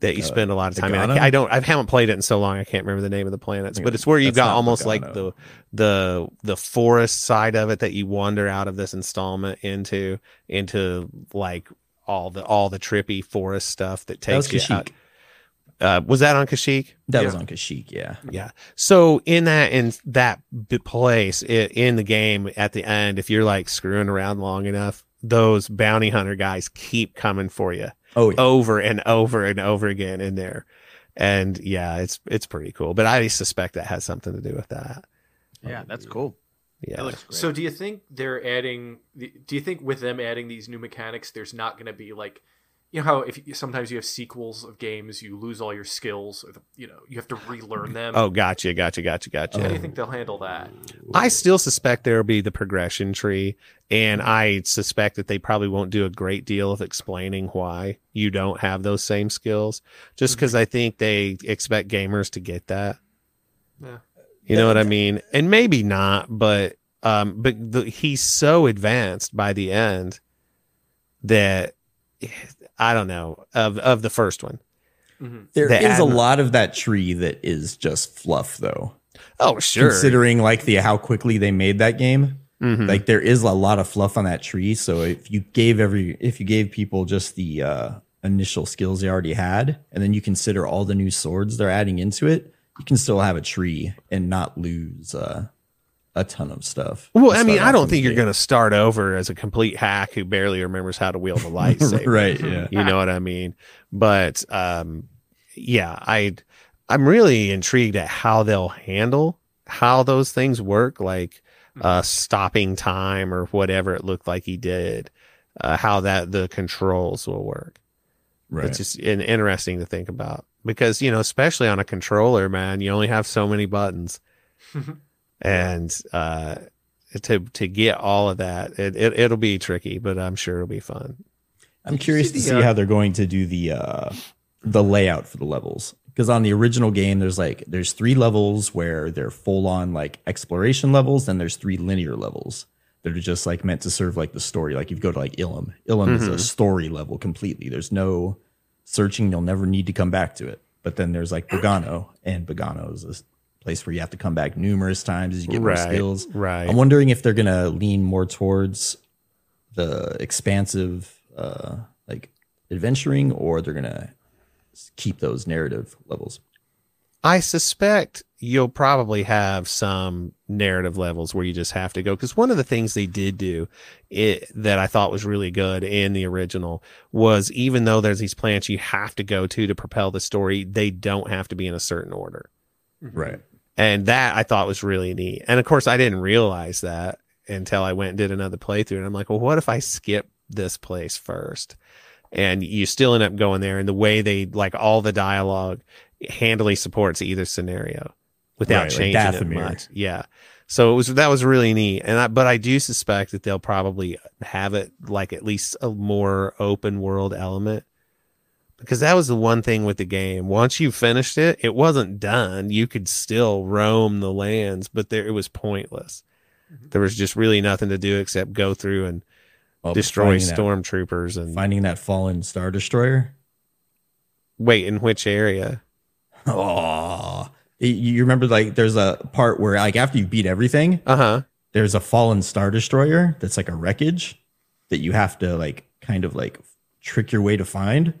that you Uh, spend a lot of time in. I, I don't I haven't played it in so long I can't remember the name of the planets, but it's where you've that's got almost like the the the forest side of it that you wander out of this installment into into like all the all the trippy forest stuff that That takes you out. Uh, was that on Kashyyyk? That was on Kashyyyk, yeah. Yeah. So in that in that place i in the game at the end, if you're like screwing around long enough, those bounty hunter guys keep coming for you Oh, yeah. over and over and over again in there. And yeah, it's it's pretty cool. But I suspect that has something to do with that. Yeah, that's cool. Yeah. That looks great. So do you think they're adding? Do you think with them adding these new mechanics, there's not going to be like, you know how if sometimes you have sequels of games, you lose all your skills, or the, you know you have to relearn (laughs) them. Oh, gotcha, gotcha, gotcha, gotcha. How do you think they'll handle that? I still suspect there'll be the progression tree, and I suspect that they probably won't do a great deal of explaining why you don't have those same skills, just because I think they expect gamers to get that. Yeah. You know what I mean? And maybe not, but um, but the, he's so advanced by the end that I don't know of of the first one. There The is a lot of that tree that is just fluff, though. Oh, sure. Considering like the how quickly they made that game, Mhm. like there is a lot of fluff on that tree. So if you gave every if you gave people just the uh, initial skills they already had, and then you consider all the new swords they're adding into it, you can still have a tree and not lose uh, a ton of stuff. Well, I mean, I don't think you're going to start over as a complete hack who barely remembers how to wield a (laughs) lightsaber. Right, yeah. You know what I mean? But um, yeah, I I'm really intrigued at how they'll handle how those things work, like uh, stopping time or whatever it looked like he did. Uh, how that the controls will work. Right. It's just in, interesting to think about because you know, especially on a controller, man, you only have so many buttons (laughs) and uh to to get all of that it, it it'll be tricky but i'm sure it'll be fun I'm curious to the, see uh, how they're going to do the uh, the layout for the levels. Because on the original game, there's like there's three levels where they're full on like exploration levels, and there's three linear levels that are just like meant to serve like the story. Like you go to like Ilum, Ilum is Mhm. a story level completely. There's no searching. You'll never need to come back to it. But then there's like Bogano, and Bogano is a place where you have to come back numerous times as you get Right, more skills. right. I'm wondering if they're gonna lean more towards the expansive uh like adventuring or they're gonna keep those narrative levels i suspect you'll probably have some narrative levels where you just have to go because one of the things they did do it, that i thought was really good in the original was even though there's these plants you have to go to to propel the story they don't have to be in a certain order right And that I thought was really neat. And of course, I didn't realize that until I went and did another playthrough. And I'm like, well, what if I skip this place first? And you still end up going there. And the way they like all the dialogue handily supports either scenario without Right, like changing it Dathomir. much. Yeah. So it was that was really neat. And I, but I do suspect that they'll probably have it like at least a more open world element because that was the one thing with the game. Once you finished it, it wasn't done. You could still roam the lands, but there it was pointless. Mm-hmm. There was just really nothing to do except go through and Well, destroy stormtroopers and Finding that fallen star destroyer. wait in which area. Oh, you remember like there's a part where like after you beat everything, uh huh, there's a fallen star destroyer that's like a wreckage that you have to like kind of like trick your way to find,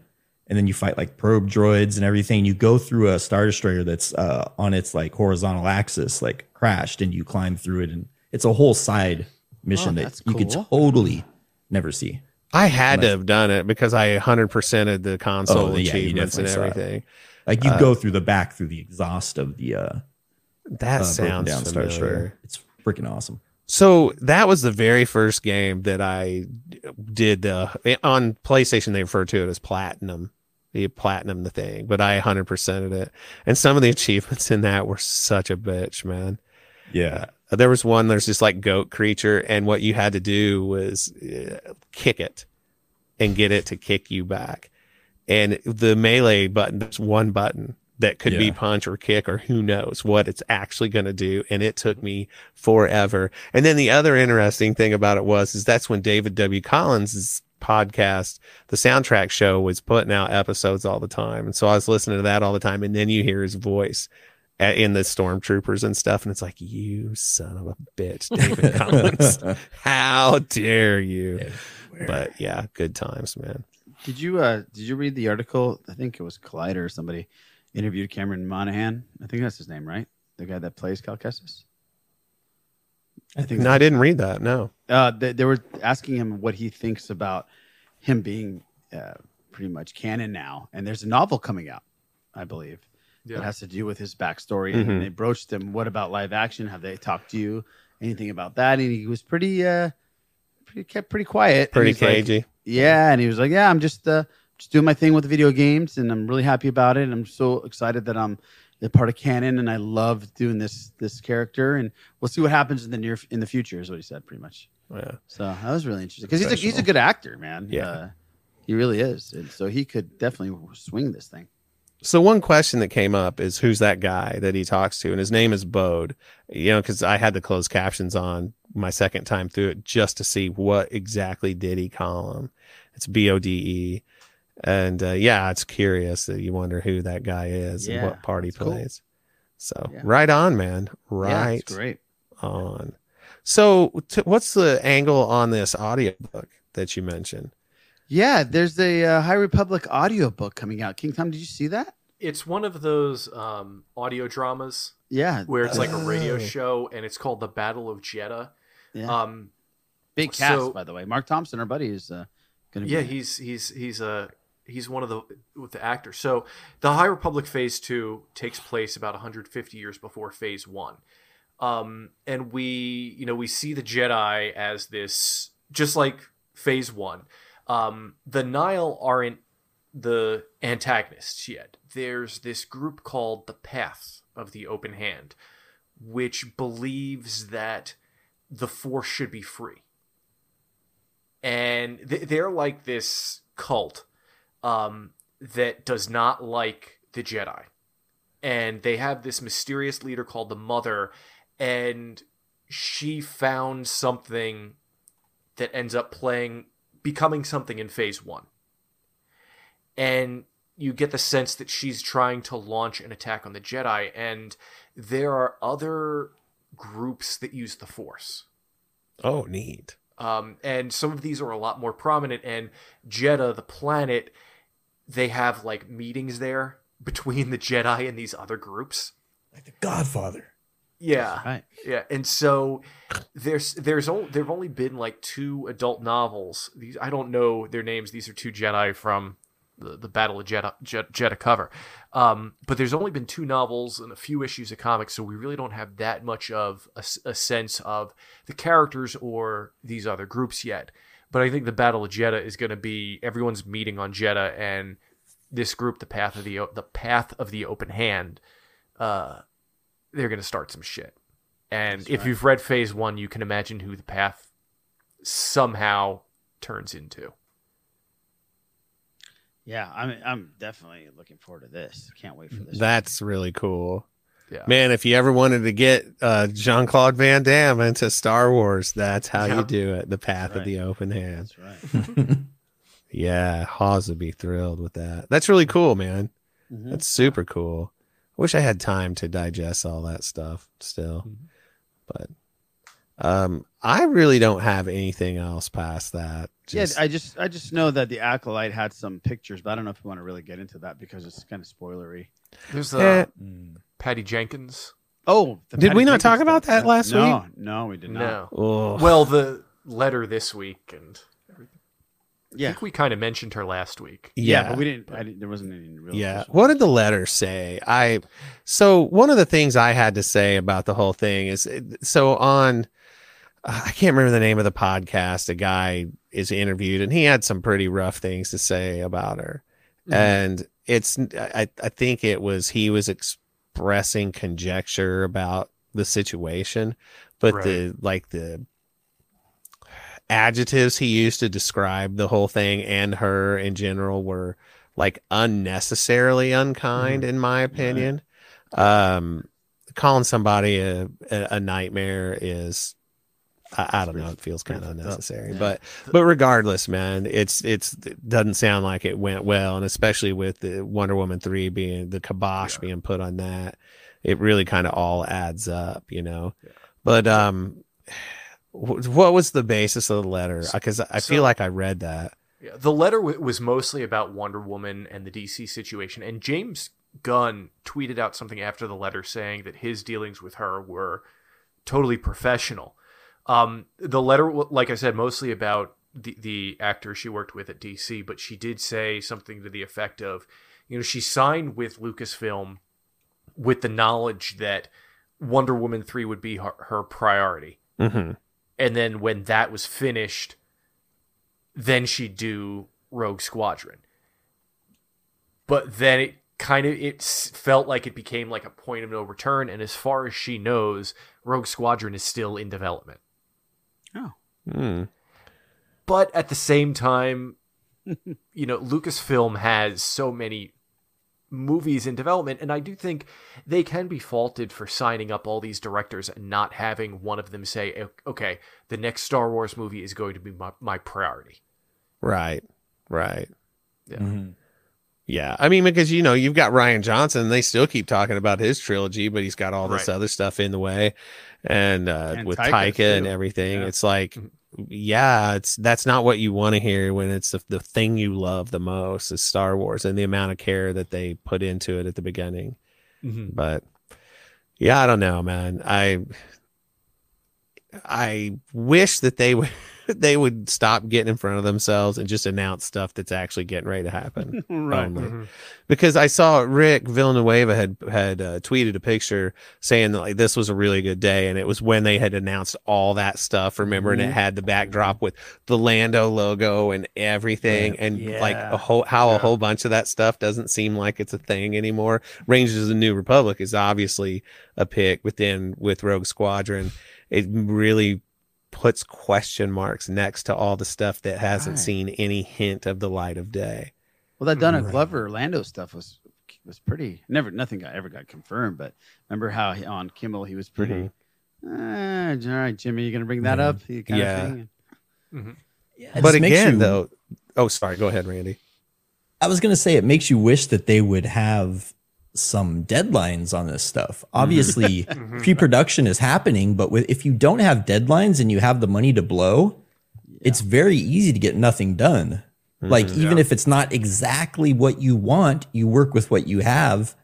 and then you fight like probe droids and everything. You go through a star destroyer that's uh, on its like horizontal axis, like crashed, and you climb through it, and it's a whole side mission Oh, that that's you could totally never see. I had to have done it because I 100%ed the console Oh, yeah, achievements and definitely it. everything. Like you Uh, go through the back through the exhaust of the uh That uh, sounds down Star familiar. Destroyer. It's freaking awesome. So that was the very first game that I did uh, on PlayStation. They refer to it as platinum. You platinum the thing, but I 100%ed it. And some of the (laughs) achievements in that were such a bitch, man. Yeah. Uh, there was one, there's this like goat creature, and what you had to do was uh, kick it and get it to kick you back. And the melee button, there's one button that could be punch or kick or who knows what it's actually going to do. And it took me forever. And then the other interesting thing about it was, is that's when David W. Collins' podcast, the soundtrack show was putting out episodes all the time. And so I was listening to that all the time. And then you hear his voice at, in the stormtroopers and stuff. And it's like, you son of a bitch, David (laughs) Collins. How dare you? But yeah, good times, man. Did you uh did you read the article? I think it was Collider or somebody interviewed Cameron Monaghan. I think that's his name, right? The guy that plays Cal Kestis. I think No, I didn't read that. No. Uh, they, they were asking him what he thinks about him being uh, pretty much canon now. And there's a novel coming out, I believe, Yeah. that has to do with his backstory. Mhm. And they broached him, "What about live action? Have they talked to you anything about that?" And he was pretty, uh, pretty kept pretty quiet, Pretty he's like- cagey. yeah, and he was like, "Yeah, I'm just uh, just doing my thing with the video games, and I'm really happy about it. I'm so excited that I'm a part of canon, and I love doing this this character. And we'll see what happens in the near in the future." Is what he said, pretty much. Yeah. So that was really interesting because he's a, he's a good actor, man. Yeah. Uh, he really is, and so he could definitely swing this thing. So one question that came up is who's that guy that he talks to, and his name is Bode. You know, because I had the closed captions on my second time through it just to see what exactly did he call him. It's B O D E, and uh, yeah, it's curious that you wonder who that guy is and what part he that's cool. plays. So Yeah. right on, man. Yeah, Right it's great. on. So t- what's the angle on this audiobook that you mentioned? Yeah, there's a uh, High Republic audiobook coming out. King Tom, did you see that? It's one of those um, audio dramas. Yeah. Where it's like a radio Oh. show and it's called The Battle of Jedha. Yeah. Um, Big cast, so- by the way. Mark Thompson, our buddy, is uh, going to be. yeah, in he's he's he's a he's one of the with the actors. So the High Republic Phase Two takes place about 150 years before Phase One, um, and we you know we see the Jedi as this just like Phase One. Um, the Nihil aren't the antagonists yet. There's this group called the Path of the Open Hand, which believes that the Force should be free and th- they're like this cult um, that does not like the Jedi, and they have this mysterious leader called the Mother, and she found something that ends up playing becoming something in Phase One, and you get the sense that she's trying to launch an attack on the Jedi, and there are other groups that use the Force. Oh, neat. Um, and some of these are a lot more prominent. And Jedha, the planet, they have like meetings there between (laughs) the Jedi and these other groups. Like the Godfather. Yeah, Right. yeah. And so there's there's only there've only been like two adult novels. These I don't know their names. These are two Jedi from the, the Battle of Jedha, Jed- Jedha cover. Um, but there's only been two novels and a few issues of comics, so we really don't have that much of a sense of the characters or these other groups yet. But I think the Battle of Jedha is going to be everyone's meeting on Jedha, and this group, the Path of the the Path of the Open Hand, uh, they're going to start some shit. And if you've read Phase One, you can imagine who the Path somehow turns into. Yeah, I'm I'm definitely looking forward to this. Can't wait for this. That's really cool. Yeah. Man, if you ever wanted to get uh, Jean Claude Van Damme into Star Wars, that's how Yeah. you do it. The path of the open hand. That's right. (laughs) Yeah, Hawes would be thrilled with that. That's really cool, man. Mhm. That's super cool. Wish I had time to digest all that stuff still. But um I really don't have anything else past that. Just- yeah, I just I just know that the acolyte had some pictures, but I don't know if we want to really get into that because it's kind of spoilery. There's Eh. uh, Patty Jenkins. Oh, the Did Patty we not Jenkins talk about that last no, week? No, no, we did not. No. Well, the letter this week and everything. I Yeah. think we kind of mentioned her last week. Yeah, Yeah. but we didn't. I didn't there wasn't any real. yeah official- what did the letter say i so one of the things i had to say about the whole thing is so on i can't remember the name of the podcast a guy is interviewed and he had some pretty rough things to say about her mm-hmm. and it's I, I think it was he was expressing conjecture about the situation but the like the adjectives he used to describe the whole thing and her in general were like unnecessarily unkind in my opinion. Um calling somebody a, a, nightmare is I, I don't know it feels kind of unnecessary but but regardless man it's it's it doesn't sound like it went well and especially with the wonder woman 3 being the kibosh being put on that it really kind of all adds up you know? But um what was the basis of the letter because i So- feel like i read that Yeah, the letter w- was mostly about Wonder Woman and the DC situation, and James Gunn tweeted out something after the letter saying that his dealings with her were totally professional. Um, the letter, like I said, mostly about the the actor she worked with at DC, but she did say something to the effect of, you know, she signed with Lucasfilm with the knowledge that Wonder Woman three would be her, her priority mm-hmm. And then when that was finished, then she'd do Rogue Squadron. But then it kind of it felt like it became like a point of no return, and as far as she knows, Rogue Squadron is still in development. Mm. But at the same time, (laughs) you know, Lucasfilm has so many movies in development, and I do think they can be faulted for signing up all these directors and not having one of them say, okay, the next Star Wars movie is going to be my, my priority. Right. Right. Yeah. Yeah. I mean, because, you know, you've got Rian Johnson. They still keep talking about his trilogy, but he's got all this Right. other stuff in the way. And, uh, And with Taika, Taika and everything, Yeah. it's like, yeah, it's that's not what you want to hear when it's the, the thing you love the most is Star Wars and the amount of care that they put into it at the beginning. Mhm. But yeah, I don't know, man. I I wish that they would (laughs) (laughs) they would stop getting in front of themselves and just announce stuff that's actually getting ready to happen. (laughs) Right. Mm-hmm. Because I saw Rick Villanueva had had uh, tweeted a picture saying that like this was a really good day, and it was when they had announced all that stuff. Remember, and it Mhm. had the backdrop with the Lando logo and everything, and like a whole how a whole bunch of that stuff doesn't seem like it's a thing anymore. Rangers of the New Republic is obviously a pick within with Rogue Squadron. It really puts question marks next to all the stuff that hasn't Right. seen any hint of the light of day. Well, that Donald Glover Orlando stuff was was pretty. Never, nothing got ever got confirmed. But remember how he, on Kimmel he was pretty. "Ah, all right, Jimmy, you gonna bring that up? He kind Yeah. Of thing. Mhm. It but again, you- though, oh, sorry, go ahead, Randy. I was gonna say it makes you wish that they would have some deadlines on this stuff. Obviously, (laughs) pre-production is happening, but with, if you don't have deadlines and you have the money to blow, it's very easy to get nothing done. Like even if it's not exactly what you want, you work with what you have.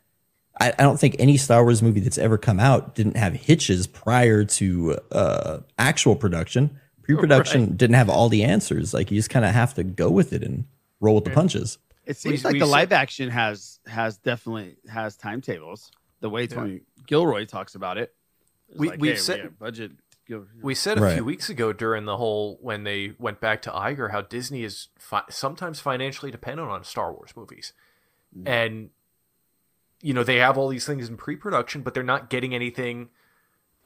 I, I don't think any Star Wars movie that's ever come out didn't have hitches prior to uh, actual production. Pre-production didn't have all the answers. Like you just kind of have to go with it and roll with the punches. It seems like the live action has has definitely has timetables. The way Tony Gilroy talks about it, We- like, we've hey, said- got budget. We said a Right. few weeks ago during the whole when they went back to Iger how Disney is fi- sometimes financially dependent on Star Wars movies, mm. and you know they have all these things in pre-production, but they're not getting anything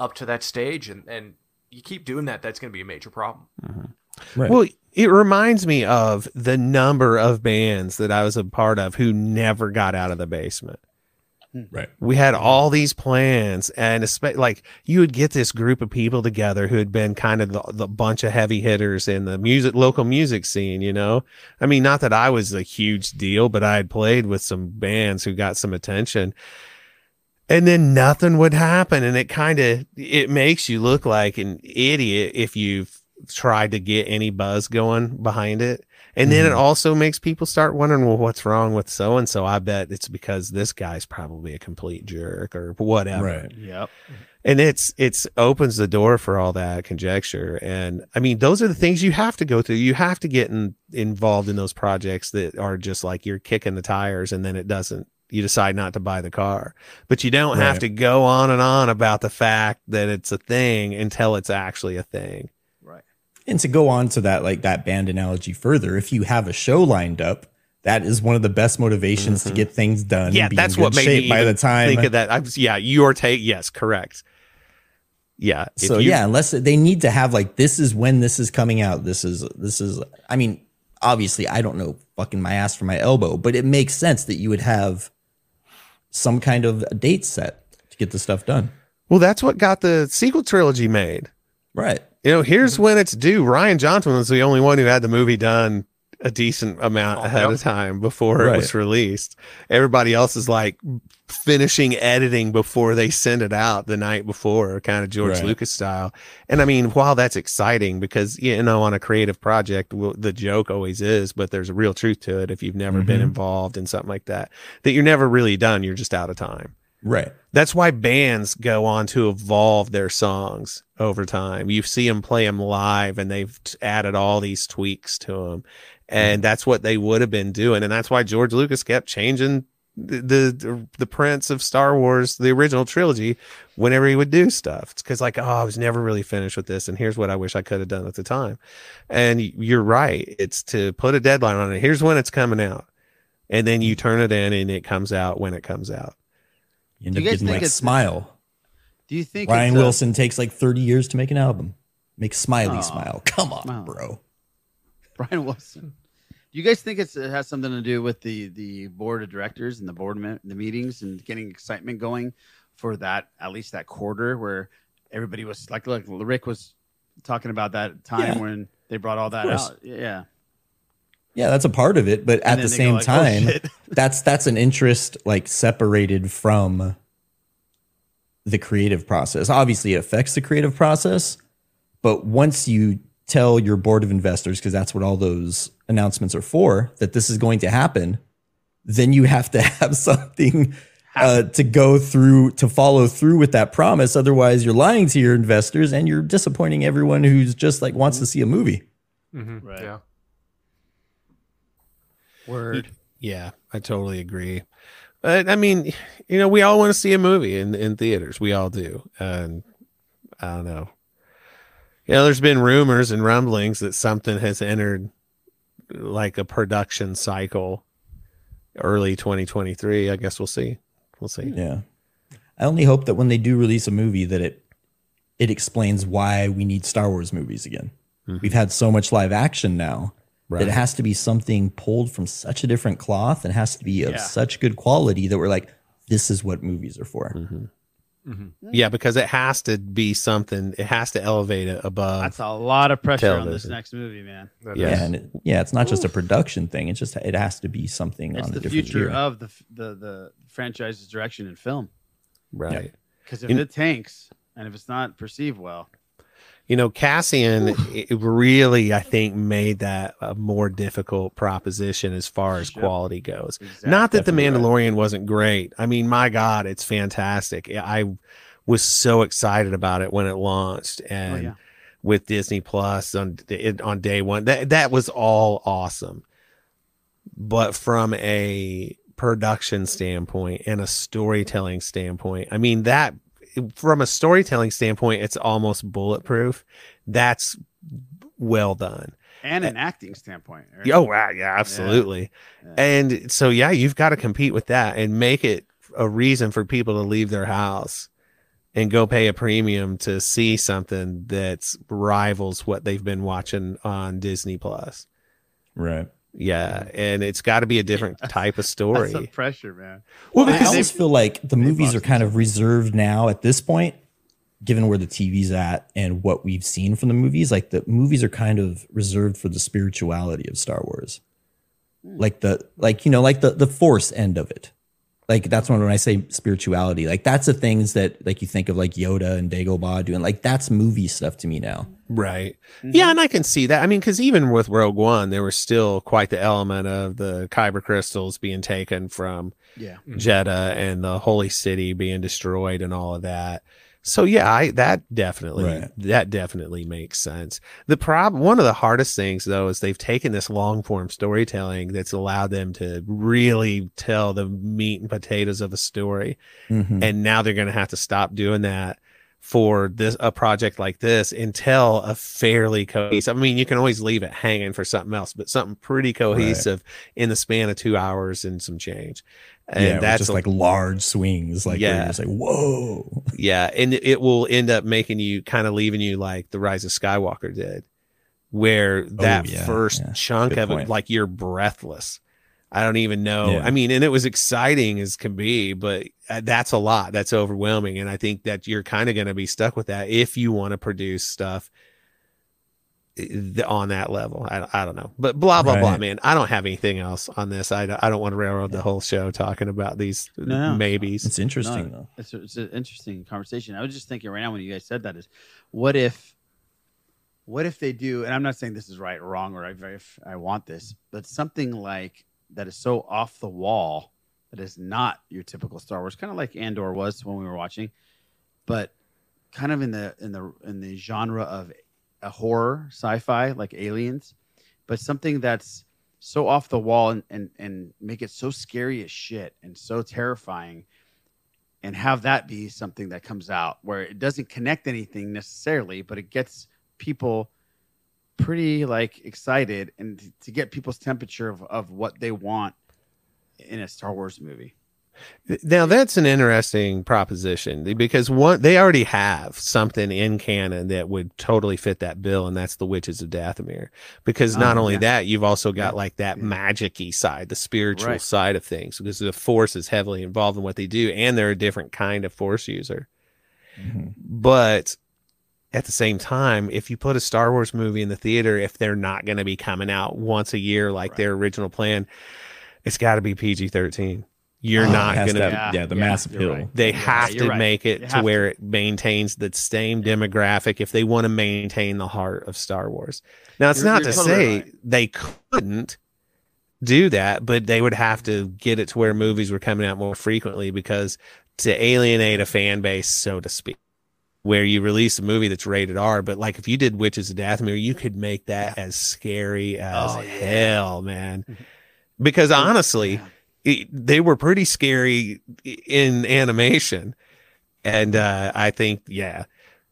up to that stage, and and you keep doing that, that's going to be a major problem. Mm-hmm. Right. Well, it reminds me of the number of bands that I was a part of who never got out of the basement. Hmm. Right. We had all these plans, and espe- like you would get this group of people together who had been kind of the, the bunch of heavy hitters in the music, local music scene. You know, I mean, not that I was a huge deal, but I had played with some bands who got some attention, and then nothing would happen, and it kind of it makes you look like an idiot if you've tried to get any buzz going behind it. And then it Mhm. also makes people start wondering, well, what's wrong with so and so? I bet it's because this guy's probably a complete jerk or whatever. Right. Yep. And it's it's opens the door for all that conjecture. And I mean, those are the things you have to go through. You have to get in, involved in those projects that are just like you're kicking the tires and then it doesn't you decide not to buy the car. But you don't have to go on and on about the fact that it's a thing until it's actually a thing. And to go on to that, like that band analogy further, if you have a show lined up, that is one of the best motivations to get things done. and Mm-hmm. Yeah, that's what made me by the time. think of that. I was, yeah, your take. Yes, correct. Yeah. so you- yeah, unless they need to have like this is when this is coming out. This is this is. I mean, obviously, I don't know fucking my ass from my elbow, but it makes sense that you would have some kind of a date set to get the stuff done. Well, that's what got the sequel trilogy made. Right. You know, here's when it's due. Rian Johnson was the only one who had the movie done a decent amount ahead of time before it was released. Everybody else is like finishing editing before they send it out the night before, kind of George Right. Lucas style. And I mean, while that's exciting because, you know, on a creative project, well, the joke always is, but there's a real truth to it. If you've never been Mhm. involved in something like that, that you're never really done. You're just out of time. Right. That's why bands go on to evolve their songs over time. You see them play them live and they've added all these tweaks to them. And mm-hmm. that's what they would have been doing. And that's why George Lucas kept changing the, the, the prints of Star Wars, the original trilogy, whenever he would do stuff. It's because like, oh, I was never really finished with this. And here's what I wish I could have done at the time. And you're right. It's to put a deadline on it. Here's when it's coming out. And then you mm-hmm. turn it in and it comes out when it comes out. You end Do up guys getting think like smile. Do you think Ryan uh, Wilson takes like 30 years to make an album? Make Smiley Aw, smile. Come on, bro. Brian Wilson. Do you guys think it's, it has something to do with the the board of directors and the board me- the meetings and getting excitement going for that at least that quarter where everybody was like like Rick was talking about that time Yeah. when they brought all that out. Yeah. Yeah, that's a part of it, but And at the then they go same like, "Oh, time, shit." (laughs) that's that's an interest like separated from the creative process. Obviously, it affects the creative process, but once you tell your board of investors because that's what all those announcements are for that this is going to happen, then you have to (laughs) have something uh, to go through to follow through with that promise. Otherwise, you're lying to your investors and you're disappointing everyone who's just like wants to see a movie. Mm-hmm. Right. Yeah. Word. Yeah, I totally agree. But I mean, you know, we all want to see a movie in, in theaters. We all do. And I don't know. You know, there's been rumors and rumblings that something has entered like a production cycle early 2023. I guess we'll see. We'll see. Yeah. I only hope that when they do release a movie that it it explains why we need Star Wars movies again. Mm-hmm. We've had so much live action now that it has to be something pulled from such a different cloth and has to be of Yeah. such good quality that we're like, this is what movies are for. Mm-hmm. Mm-hmm. Yeah, because it has to be something. It has to elevate it above. That's a lot of pressure on this next movie, man. Yeah, and it, yeah, it's not just a production thing. It's just it has to be something It's on a the different future era. of the the the franchise's direction in film. Right. Because if In- it tanks and if it's not perceived well, You know, Cassian it really, I think, made that a more difficult proposition as far as quality goes. Not that The Definitely right. Mandalorian wasn't great. I mean, my God, it's fantastic. I was so excited about it when it launched, oh, and yeah. with Disney Plus on on day one, that that was all awesome. But from a production standpoint and a storytelling standpoint, I mean that from a storytelling standpoint, it's almost bulletproof. That's well done. and uh, an acting standpoint. right? Oh wow, yeah, absolutely. And so yeah, you've got to compete with that and make it a reason for people to leave their house and go pay a premium to see something that rivals what they've been watching on Disney Plus. Right. Yeah, and it's got to be a different type of (laughs) story. That's the pressure, man. Well, They- I they- almost feel like the movies are kind of reserved now at this point, given where the TV's at and what we've seen from the movies. Like the movies are kind of reserved for the spirituality of Star Wars, hmm. like the like you know like the the Force end of it. Like that's when when I say spirituality, like that's the things that like you think of like Yoda and Dagobah doing. Like that's movie stuff to me now. Right. Mm-hmm. Yeah, and I can see that. I mean, because even with Rogue One, there was still quite the element of the kyber crystals being taken from Yeah. Jedha and the holy city being destroyed and all of that. So yeah, I that definitely Right. that definitely makes sense. The problem one of the hardest things though is they've taken this long form storytelling that's allowed them to really tell the meat and potatoes of a story. Mhm. And now they're going to have to stop doing that for this a project like this until a fairly cohesive. I mean, you can always leave it hanging for something else, but something pretty cohesive in the span of two hours and some change. And yeah, that's just like large swings, like yeah, just like whoa. (laughs) yeah, and it will end up making you kind of leaving you like the Rise of Skywalker did, where oh, that yeah, first yeah. chunk Good of it, like you're breathless. I don't even know. Yeah. I mean, and it was exciting as can be, but uh, that's a lot. That's overwhelming, and I think that you're kind of going to be stuck with that if you want to produce stuff uh, on that level. I, I don't know, but blah blah blah, man. I don't have anything else on this. I, don't- I don't want to railroad the whole show talking about these No. maybes. It's interesting No, though. It's, a- it's an interesting conversation. I was just thinking right now when you guys said that is, what if, what if they do? And I'm not saying this is right or wrong or if, if I want this, but something like that is so off the wall that is not your typical Star Wars, kind of like Andor was when we were watching, but kind of in the in the in the genre of a horror sci-fi like Aliens, but something that's so off the wall and and, and make it so scary as shit and so terrifying and have that be something that comes out where it doesn't connect anything necessarily, but it gets people pretty like excited and t- to get people's temperature of, of what they want in a Star Wars movie. Now that's an interesting proposition because one they already have something in canon that would totally fit that bill, and that's the Witches of Dathomir. Because not Oh, only yeah. that, you've also got like that magic-y side, the spiritual Right. side of things, because the Force is heavily involved in what they do, and they're a different kind of Force user. Mm-hmm. But at the same time, if you put a Star Wars movie in the theater, if they're not going to be coming out once a year like their original plan, it's got to be PG 13. You're Oh, not going to have- yeah, the mass appeal. right. They Yeah, have you're to right. make it to have where it maintains the same demographic if they want to maintain the heart of Star Wars. Now, it's You're- not you're to totally say right. they couldn't do that, but they would have to get it to where movies were coming out more frequently because to alienate a fan base, so to speak, where you release a movie that's rated R, but like if you did Witches of Dathomir, you could make that as scary as Oh, yeah. hell, man. (laughs) Because honestly, it, they were pretty scary in animation, and uh, I think yeah,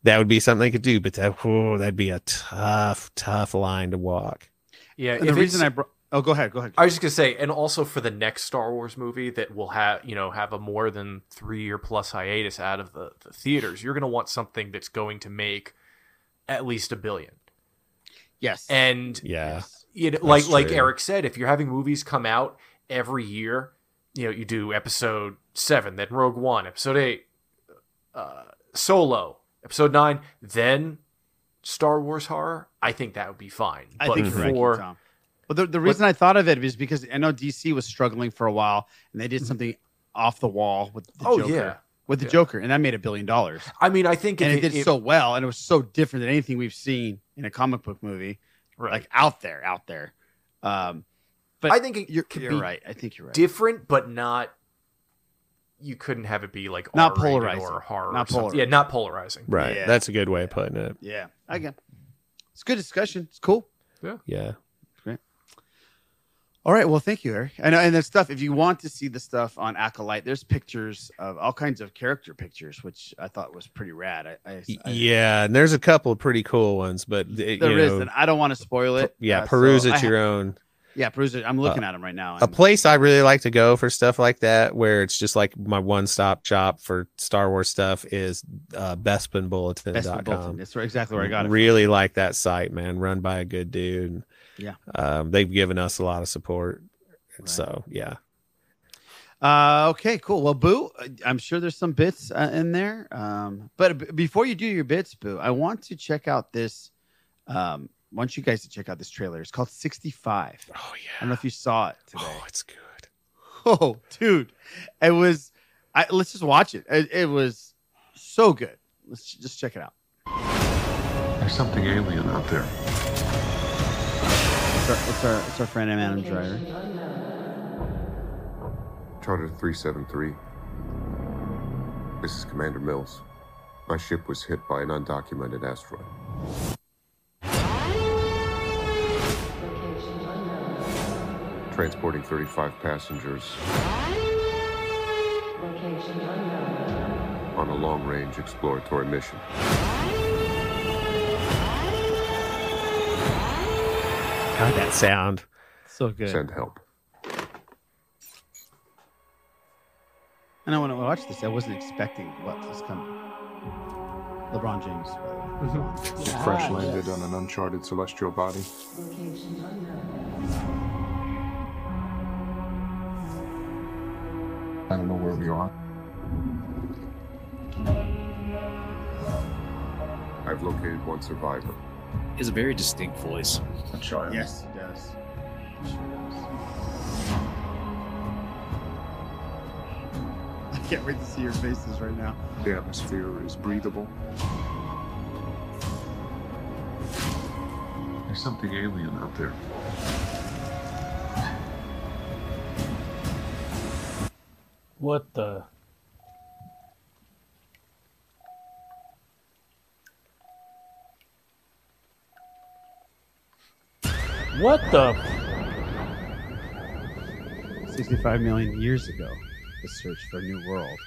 that would be something they could do. But that oh, that'd be a tough, tough line to walk. Yeah, And the reason I brought oh go ahead, go ahead. I was just gonna say, and also for the next Star Wars movie that will have you know have a more than three year plus hiatus out of the, the theaters, you're gonna want something that's going to make at least a billion. Yes. And Yeah, you know, like like. Eric said, if you're having movies come out every year, you know, you do episode seven, then Rogue One, episode eight, uh, Solo, episode nine, then Star Wars horror. I think that would be fine. I but think you're right, for Tom. But the, the reason I thought of it is because I know DC was struggling for a while and they did something off the wall with the Mm-hmm. Oh, Joker. yeah. With the Yeah. Joker, and that made a billion dollars. I mean, I think and if it did if- so well, and it was so different than anything we've seen in a comic book movie, Right. like out there, out there. Um, but I think it you're, could you're be right. I think you're right. different, but not. You couldn't have it be like Not polarizing. or horror. Not or something. Yeah, not polarizing. Right, Yeah. that's a good way of putting it. yeah, I get. It's good discussion. It's cool. Yeah. Yeah. All right. Well, thank you, Eric. Know, and the stuff. If you want to see the stuff on Acolyte, there's pictures of all kinds of character pictures, which I thought was pretty rad. I, I, I Yeah, and there's a couple of pretty cool ones, but uh, there is, know, and I don't want to spoil it. yeah, uh, peruse at ha- your own. Yeah, Bruiser. I'm looking at them right now. a place I really like to go for stuff like that, where it's just like my one stop shop for Star Wars stuff, is uh, BespinBulletin.com. Bespin Bulletin. That's exactly where I got it from. Really like that site, man. Run by a good dude. Yeah. Um, they've given us a lot of support. So yeah. Uh, okay, cool. Well, Boo, I'm sure there's some bits uh, in there. Um, but b- before you do your bits, Boo, I want to check out this. Um, I want you guys to check out this trailer. It's called 65. Oh yeah. I don't know if you saw it today. Oh, it's good. (laughs) Oh, dude, it was. I, let's just watch it. it. It was so good. Let's just check it out. There's something alien out there. It's our, it's our, it's our friend Adam Driver. Charter 373. This is Commander Mills. My ship was hit by an undocumented asteroid. Transporting 35 passengers on a long range exploratory mission. God, that sound. So good. Send help. And I when I watched this, I wasn't expecting what was coming. LeBron James. by the way. Just crash landed on an uncharted celestial body. I don't know where we are. I've located one survivor. He has a very distinct voice. A child. Yes, he does. He sure does. I can't wait to see your faces right now. The atmosphere is breathable. There's something alien out there. What the? What the? 65 million years ago, the search for a new world.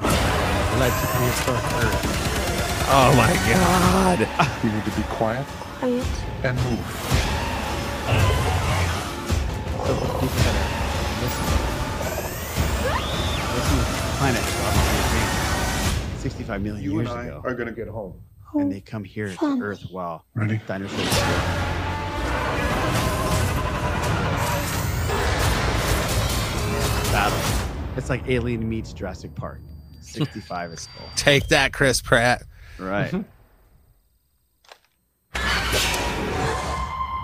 Led to prehistoric Earth. Oh my god. You need to be quiet Quiet. and move. So listen to this planet dropping 65 million You years and I ago. are gonna get home. and oh, they come here to Earth while Ready? dinosaurs. were- Battle. It's like Alien meets Jurassic Park. 65 is cool. (laughs) Take that, Chris Pratt. Right. (laughs)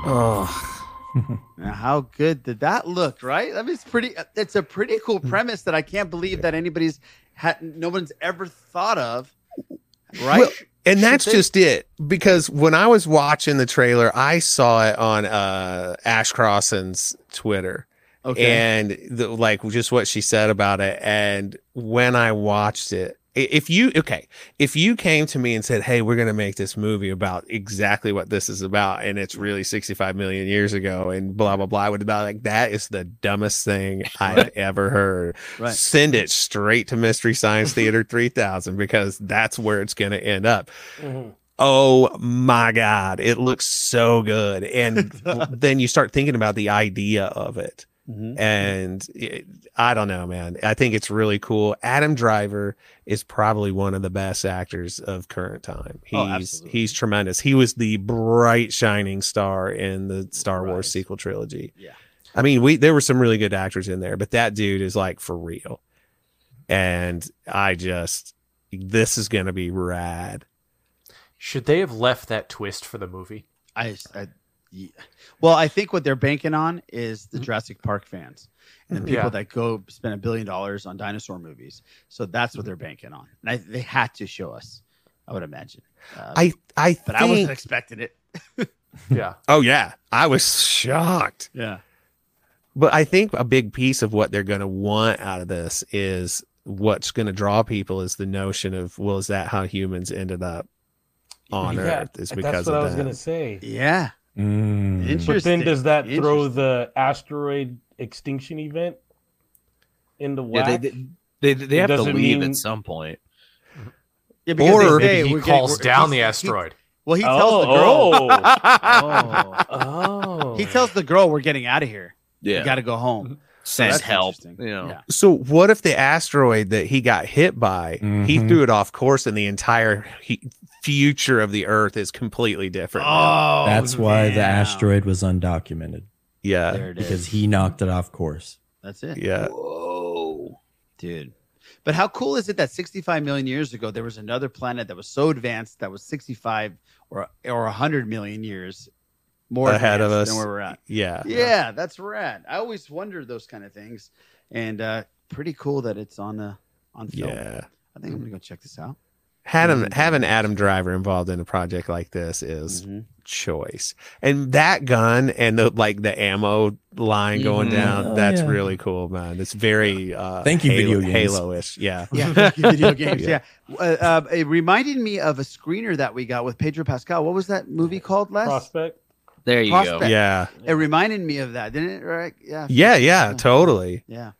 Oh. Now, how good did that look? Right? I mean, it's pretty. It's a pretty cool premise that I can't believe that anybody's had. No one's ever thought of. Right? Well, and that's they- just it. Because when I was watching the trailer, I saw it on uh, Ash Crossan's Twitter. Okay. And the, like just what she said about it. And when I watched it, if you, okay, if you came to me and said, Hey, we're going to make this movie about exactly what this is about, and it's really 65 million years ago and blah, blah, blah, would be like, that is the dumbest thing (laughs) I've ever heard. Right. Send it straight to Mystery Science (laughs) Theater 3000 because that's where it's going to end up. Mm-hmm. Oh my God. It looks so good. And (laughs) then you start thinking about the idea of it. Mhm. And it, I don't know, man. I think it's really cool. Adam Driver is probably one of the best actors of current time. He's Oh, absolutely. he's tremendous. He was the bright shining star in the Star Wars sequel trilogy. Yeah. I mean, we there were some really good actors in there, but that dude is like for real. And I just this is going to be rad. Should they have left that twist for the movie? I, I yeah. Well, I think what they're banking on is the mm-hmm. Jurassic Park fans and the people Yeah. that go spend a billion dollars on dinosaur movies. So that's what mm-hmm. they're banking on. And I, they had to show us, I would imagine. Uh, I I but I wasn't expecting it. (laughs) Yeah. Oh yeah, I was shocked. Yeah. But I think a big piece of what they're going to want out of this is what's going to draw people is the notion of well, is that how humans ended up on Yeah, Earth? Is because that's because what of I was gonna say. Yeah. Mm. But then does that throw the asteroid extinction event into Yeah, whack? they, they, They they have to leave mean- at some point. Yeah, because Or they say maybe he we're getting- calls we're- down he's- the he- asteroid. well, he tells the Oh, girl. (laughs) Oh. He tells the girl we're getting out of here. Yeah. You got to go home. Send that's help. You know. Yeah. So what if the asteroid that he got hit by, he Mhm. threw it off course, and the entire he, future of the Earth is completely different? Oh, That's why the asteroid was undocumented yeah, There it because is. he knocked it off course. That's it. yeah. Whoa, dude. But how cool is it that 65 million years ago there was another planet that was so advanced that was 65 or or 100 million years more Ahead of us. than where we're at. Yeah. Yeah, that's rad. I always wondered those kind of things, and uh pretty cool that it's on the on film. Yeah. I think I'm gonna go check this out. Having Mhm. having Adam Driver involved in a project like this is Mhm. choice, and that gun and the like the ammo line going Mhm. down. Oh, that's yeah. really cool, man. It's very uh, Thank you, Halo, video games. Halo-ish. Yeah. (laughs) Yeah, thank you, video (laughs) games. Yeah. Yeah, Uh, uh, it reminded me of a screener that we got with Pedro Pascal. What was that movie called? Les? Prospect. There you Prospect. go. Yeah. It reminded me of that, didn't it? Right? Yeah. Yeah. Yeah. Totally. Yeah.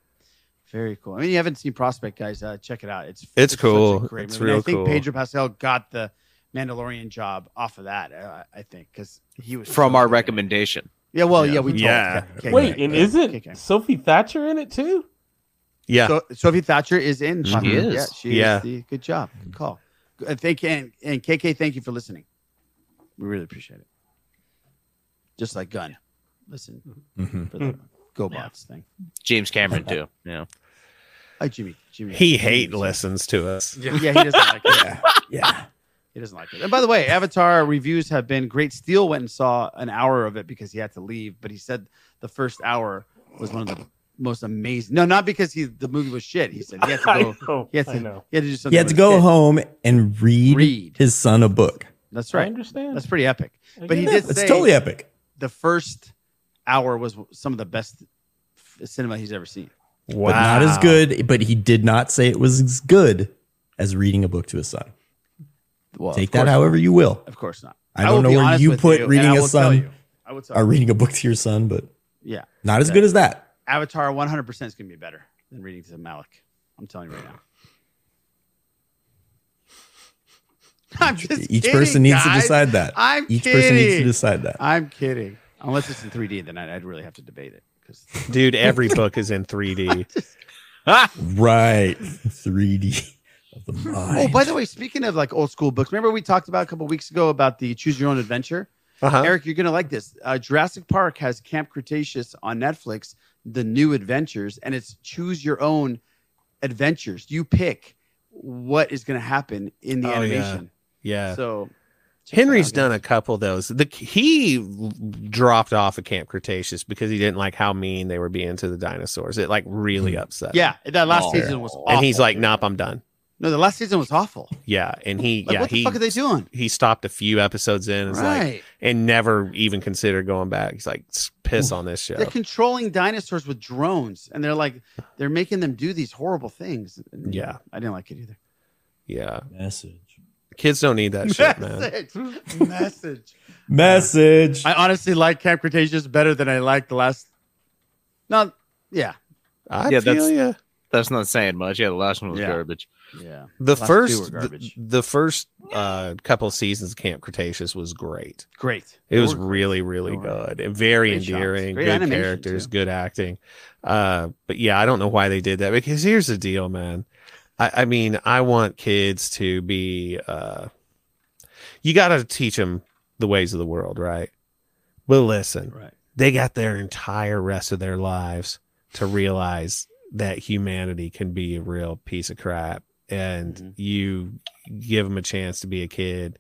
Very cool. I mean, you haven't seen Prospect, guys. Uh, check it out. It's It's such a cool. great It's movie. Real I think cool. Pedro Pascal got the Mandalorian job off of that. Uh, I think because he was From so our good. recommendation. Yeah. Well, yeah, we told. Yeah. Okay, Wait, okay, and okay, isn't okay. Sophie Thatcher in it too? Yeah. So, Sophie Thatcher is in. She Prospect. is. Yeah, she Yeah. is. The, good job. Good call. Uh, thank you, and, and KK. Thank you for listening. We really appreciate it. Just like Gunn, listen Mhm. for the GoBots thing. James Cameron too. Yeah. Hi, Jimmy. Jimmy. He Jimmy hate was- listens to us. Yeah, he doesn't like it. Yeah. He doesn't like it. And by the way, Avatar reviews have been great. Steele went and saw an hour of it because he had to leave, but he said the first hour was one of the most amazing. No, not because he the movie was shit. He said he had to (laughs) I go. know, he had I to. know. He had to do something. He had to go his kid. home and read, Read. his son a book. That's right. I understand. That's pretty epic. I But he get did. It's say totally epic. the first hour was some of the best cinema he's ever seen. Wow. But not as good. But he did not say it was as good as reading a book to his son. Well, Take that course however you will. Of course not. I don't will know where you put you, reading I a will tell son you. I would tell or reading a book to your son, but Yeah. not as good as that. Avatar 100% is going to be better than reading to Malik. I'm telling you right now. I'm (laughs) just Each kidding, person needs to decide that. I'm Each kidding. person needs to decide that. I'm kidding. Unless it's in 3D, then I'd, I'd really have to debate it. 'cause- (laughs) Dude, every (laughs) book is in 3D. (laughs) Right. 3D Oh, by the way, speaking of like old school books, remember we talked about a couple weeks ago about the Choose Your Own Adventure? Uh-huh. Eric, you're gonna like this. Uh, Jurassic Park has Camp Cretaceous on Netflix, the new adventures, and it's choose your own adventures. You pick what is gonna happen in the Oh, animation. Yeah. So check it Henry's done a couple of those. The he dropped off of Camp Cretaceous because he didn't like how mean they were being to the dinosaurs. It like really upset. him. Yeah, that last Oh. season was awful. and he's like, "Nope, I'm done." No, the last season was awful. Yeah, and he Like, yeah what the he fuck are they doing? he stopped a few episodes in and was like Right. and never even considered going back. He's like, piss on this show. They're controlling dinosaurs with drones, and they're like, they're making them do these horrible things. And, Yeah. I didn't like it either. Yeah, Message. Kids don't need that shit, man. Message. (laughs) Message. Message. I honestly like Camp Cretaceous better than I liked the last. No, yeah, I Yeah, feel that's- ya. That's not saying much. Yeah, the last one was Yeah. garbage. yeah. The Last two first were the, garbage. the first uh, couple of seasons of Camp Cretaceous was great. Great. It was They were really, really They good and very great endearing. Great good characters, too. good acting. Uh, but yeah, I don't know why they did that because here's the deal, man. I, I mean, I want kids to be. Uh, you got to teach them the ways of the world, right? But listen, Right. they got their entire rest of their lives to realize that humanity can be a real piece of crap and Mhm. you give them a chance to be a kid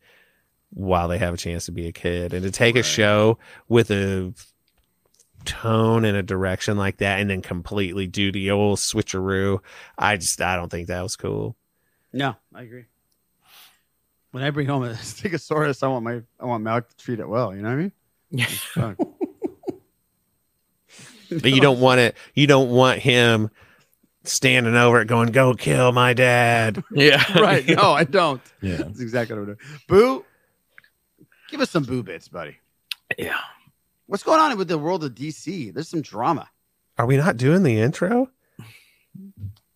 while they have a chance to be a kid and to take a show with a tone and a direction like that and then completely do the old switcheroo i just i don't think that was cool No, I agree. When I bring home a (laughs) Stegosaurus, I want my I want Malik to treat it well. You know what I mean? Yeah. (laughs) But you don't want it you don't want him standing over it going go kill my dad (laughs) Yeah. right. No, I don't. Yeah. That's exactly what I'm doing. Boo, give us some boo bits, buddy. Yeah. What's going on with the world of DC? There's some drama. are we not doing the intro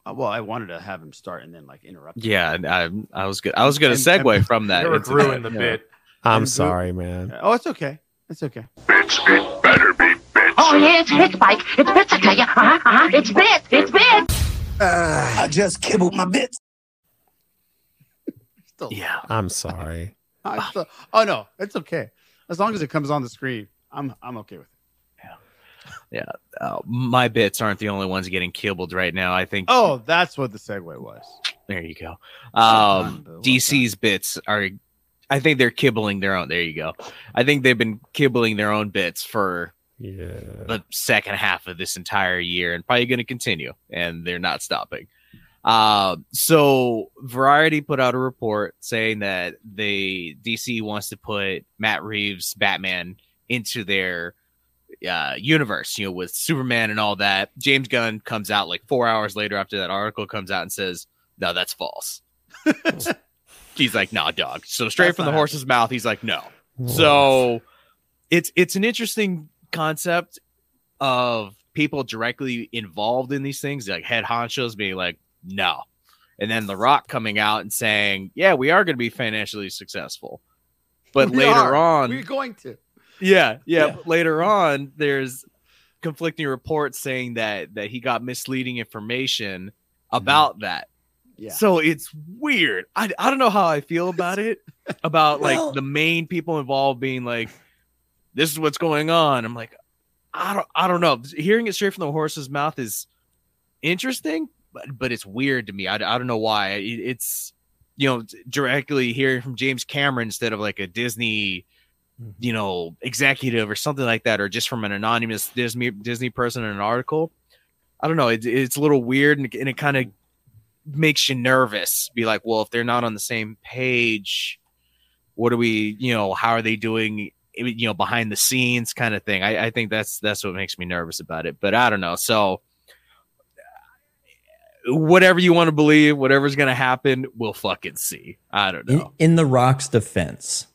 Uh, well, I wanted to have him start and then like interrupt. him. Yeah, and I, I was good. I was going to segue and- (laughs) from that. Never into ruined the yeah. bit. I'm And- sorry, man. Oh, it's okay. It's okay. Bits, it better be bits. Oh, yeah, it's bits, Mike. It's bits, I tell you. Uh-huh, uh-huh. It's bits. It's bits. Uh, I just kibbled my bits. Still, Yeah. I'm sorry. I still- oh no, it's okay. As long as it comes on the screen, I'm I'm okay with it. Yeah. Uh, my bits aren't the only ones getting kibbled right now. I think. Oh, that's what the segue was. There you go. Um, DC's bits are, I think they're kibbling their own. There you go. I think they've been kibbling their own bits for Yeah. the second half of this entire year and probably going to continue, and they're not stopping. Uh, so Variety put out a report saying that the DC wants to put Matt Reeves Batman into their uh, universe, you know, with Superman and all that. James Gunn comes out like four hours later after that article comes out and says, "No, that's false." (laughs) (laughs) he's like, "Nah, dog." So straight That's from the horse's mouth, he's like, "No." So it's it's an interesting concept of people directly involved in these things, like head honchos being like, "No," and then The Rock coming out and saying, "Yeah, we are going to be financially successful." But We later are. on, we're going to. Yeah, yeah. Later on, there's conflicting reports saying that that he got misleading information mm-hmm. about that. Yeah. So it's weird. I, I don't know how I feel about it. About Well- like the main people involved being like, "This is what's going on." I'm like, I don't I don't know. Hearing it straight from the horse's mouth is interesting, but but it's weird to me. I, I don't know why. It, it's you know directly hearing from James Cameron instead of like a Disney you know executive or something like that or just from an anonymous disney disney person in an article i don't know it, it's a little weird and, and it kind of makes you nervous be like well if they're not on the same page what are we you know how are they doing you know behind the scenes kind of thing. I, I think that's that's what makes me nervous about it but i don't know so whatever you want to believe whatever's gonna happen we'll fucking see. I don't know. In, in the Rock's defense,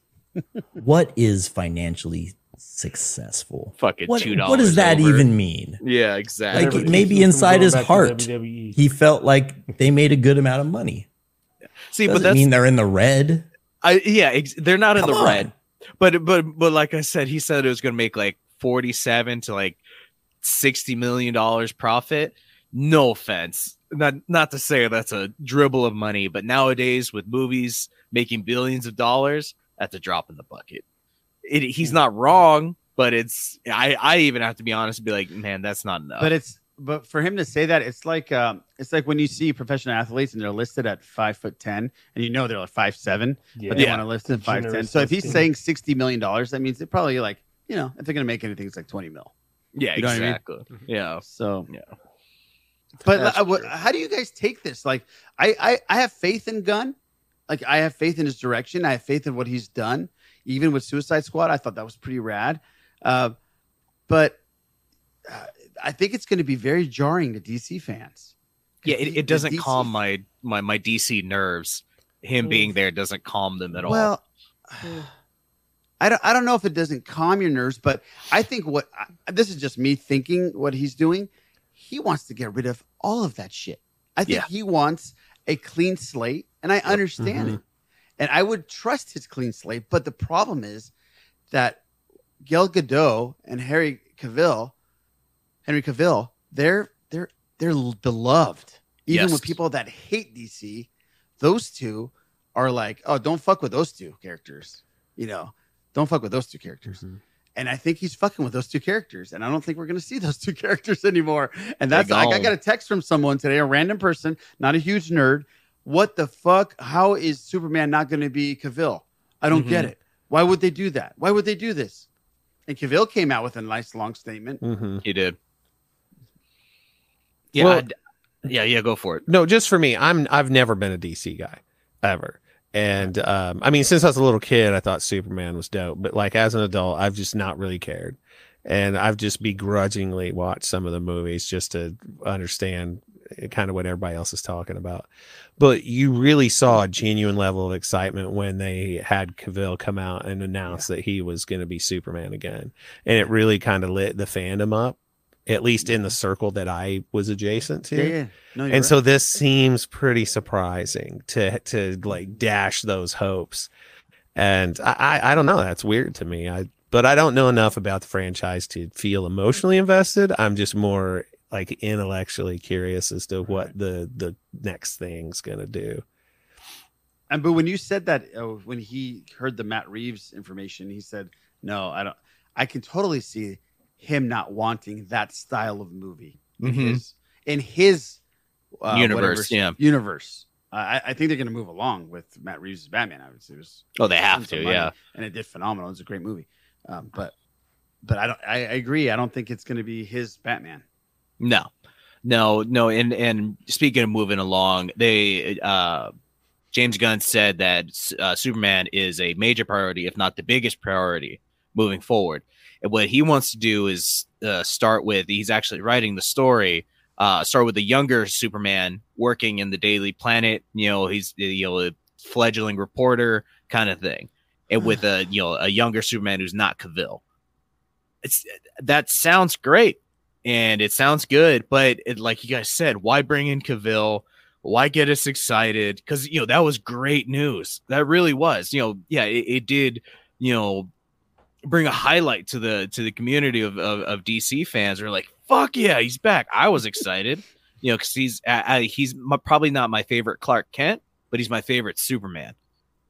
what is financially successful? Fucking what, $2 what does that over. even mean? yeah exactly Like Never maybe keeps him from inside his heart, he felt like they made a good amount of money. see but Doesn't that's mean they're in the red. I yeah, ex- they're not in Come the on. red. But but but like I said, he said it was going to make like 47 to like 60 million dollars profit. No offense. Not not to say that's a dribble of money, but nowadays with movies making billions of dollars, that's a drop in the bucket. It, he's not wrong, but it's I I even have to be honest and be like, man, that's not enough. But it's but for him to say that, it's like um, it's like when you see professional athletes and they're listed at five foot ten, and you know they're like five seven, but they Yeah. want to list at five ten. Generous So if he's saying sixty million dollars, that means they're probably like you know if they're gonna make anything, it's like twenty mil. yeah, you know what I mean? exactly. Yeah. So Yeah. But uh, how do you guys take this? Like, I, I I have faith in Gunn. Like, I have faith in his direction. I have faith in what he's done. Even with Suicide Squad, I thought that was pretty rad. Uh, but uh, I think it's going to be very jarring to DC fans. Yeah, it, it doesn't DC calm my, my my DC nerves. Him being there doesn't calm them at all. Well, (sighs) I don't I don't know if it doesn't calm your nerves, but I think what I, this is just me thinking what he's doing. He wants to get rid of all of that shit. I think Yeah. he wants a clean slate, and I understand mm-hmm. it. And I would trust his clean slate, but the problem is that Gal Gadot and Harry Cavill, Henry Cavill, they're they're they're beloved. Even Yes. with people that hate DC, those two are like, oh, don't fuck with those two characters. You know, don't fuck with those two characters. Mm-hmm. And I think he's fucking with those two characters. And I don't think we're going to see those two (laughs) characters anymore. And that's, like, I got a text from someone today, a random person, not a huge nerd. What the fuck? How is Superman not going to be Cavill? I don't get Mhm. it. Why would they do that? Why would they do this? And Cavill came out with a nice long statement. Mm-hmm. he did. Yeah, Well- yeah, yeah. Go for it. No, just for me, I'm I've never been a DC guy ever. And um, I mean, since I was a little kid, I thought Superman was dope. But like as an adult, I've just not really cared, and I've just begrudgingly watched some of the movies just to understand kind of what everybody else is talking about. But you really saw a genuine level of excitement when they had Cavill come out and announce that he was going to be Superman again, and it really kind of lit the fandom up. At least in the circle that I was adjacent to. Yeah, yeah. No, and so this seems pretty surprising to to like dash those hopes. And I, I, I don't know. That's weird to me. I but I don't know enough about the franchise to feel emotionally invested. I'm just more like intellectually curious as to what the the next thing's gonna do. And but when you said that, uh, when he heard the Matt Reeves information, he said, "No, I don't. I can totally see him not wanting that style of movie in Mhm. his in his uh, Universe, whatever- yeah. universe." I, I think they're going to move along with Matt Reeves' Batman. I would say it was Oh, they have to, yeah. and it did phenomenal. It's a great movie, um, but but I don't. I, I agree. I don't think it's going to be his Batman. No, no, no. And and speaking of moving along, they uh, James Gunn said that uh, Superman is a major priority, if not the biggest priority, moving forward. And what he wants to do is uh, start with. He's actually writing the story. Uh, start with a younger Superman working in the Daily Planet. You know, he's you know a fledgling reporter kind of thing, and with a you know a younger Superman who's not Cavill. It's that sounds great and it sounds good, but it, like you guys said, why bring in Cavill? Why get us excited? Because you know that was great news. That really was. You know, yeah, it, it did. You know, bring a highlight to the to the community of of, of DC fans. Are like, fuck yeah, he's back. I was excited. You know, because he's uh, uh, he's my, probably not my favorite Clark Kent, but he's my favorite Superman.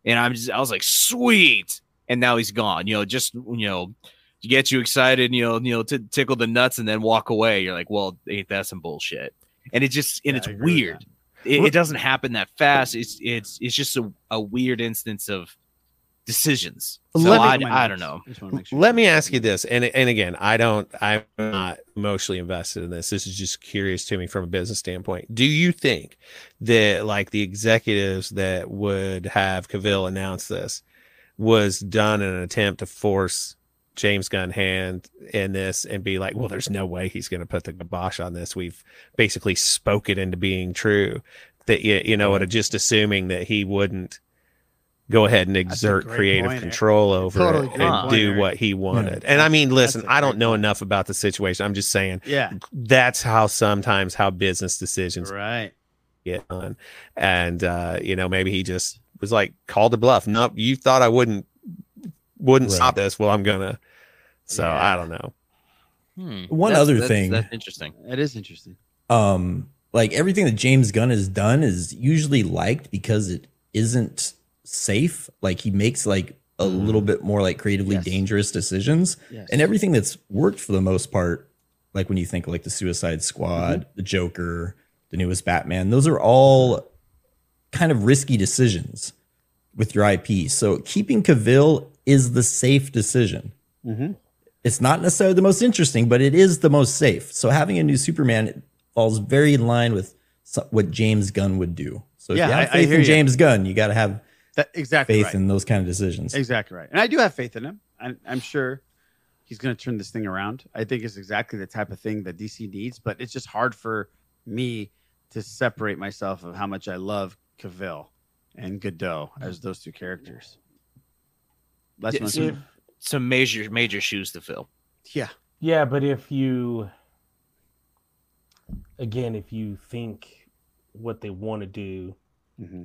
And I'm just I was like, sweet. And now he's gone. You know, just you know to get you excited, you know, you know, to tickle the nuts and then walk away. You're like, well, ain't that some bullshit? And it just and it's weird. It, it doesn't happen that fast. It's it's it's just a, a weird instance of decisions. So Let me- I, I don't know. Let me ask you this, and and again, I don't, I'm not emotionally invested in this. This is just curious to me from a business standpoint. Do you think that like the executives that would have Cavill announce this was done in an attempt to force James Gunn hand in this and be like, well, there's no way he's going to put the kibosh on this. We've basically spoke it into being true. That you, you know, what, just assuming that he wouldn't go ahead and exert creative point. control over Totally it and do Eric. what he wanted. Yeah. And I mean, listen, I don't great know enough about the situation. I'm just saying, Yeah. that's how sometimes how business decisions right get done. And uh, you know, maybe he just was like called a bluff. Nope, you thought I wouldn't wouldn't stop this. Well, I'm gonna. So I don't know. Hmm. One That's- other that's- thing. that's interesting. That is interesting. um like everything that James Gunn has done is usually liked because it isn't safe. Like he makes like a little bit more like creatively dangerous decisions. Yes. And everything that's worked for the most part, like when you think like the Suicide Squad, the Joker, the newest Batman, those are all kind of risky decisions with your IP. So keeping Cavill is the safe decision. Mm-hmm. It's not necessarily the most interesting, but it is the most safe. So having a new Superman it falls very in line with what James Gunn would do. So if Yeah, you have I- faith hear in you. James Gunn, you got to have That exactly faith right. in those kind of decisions. Exactly right. And I do have faith in him. I'm, I'm sure he's going to turn this thing around. I think it's exactly the type of thing that DC needs, but it's just hard for me to separate myself of how much I love Cavill and Gadot as those two characters. That's Yeah, so- some major major shoes to fill. Yeah. Yeah, but if you again, if you think what they want to do, Mm-hmm.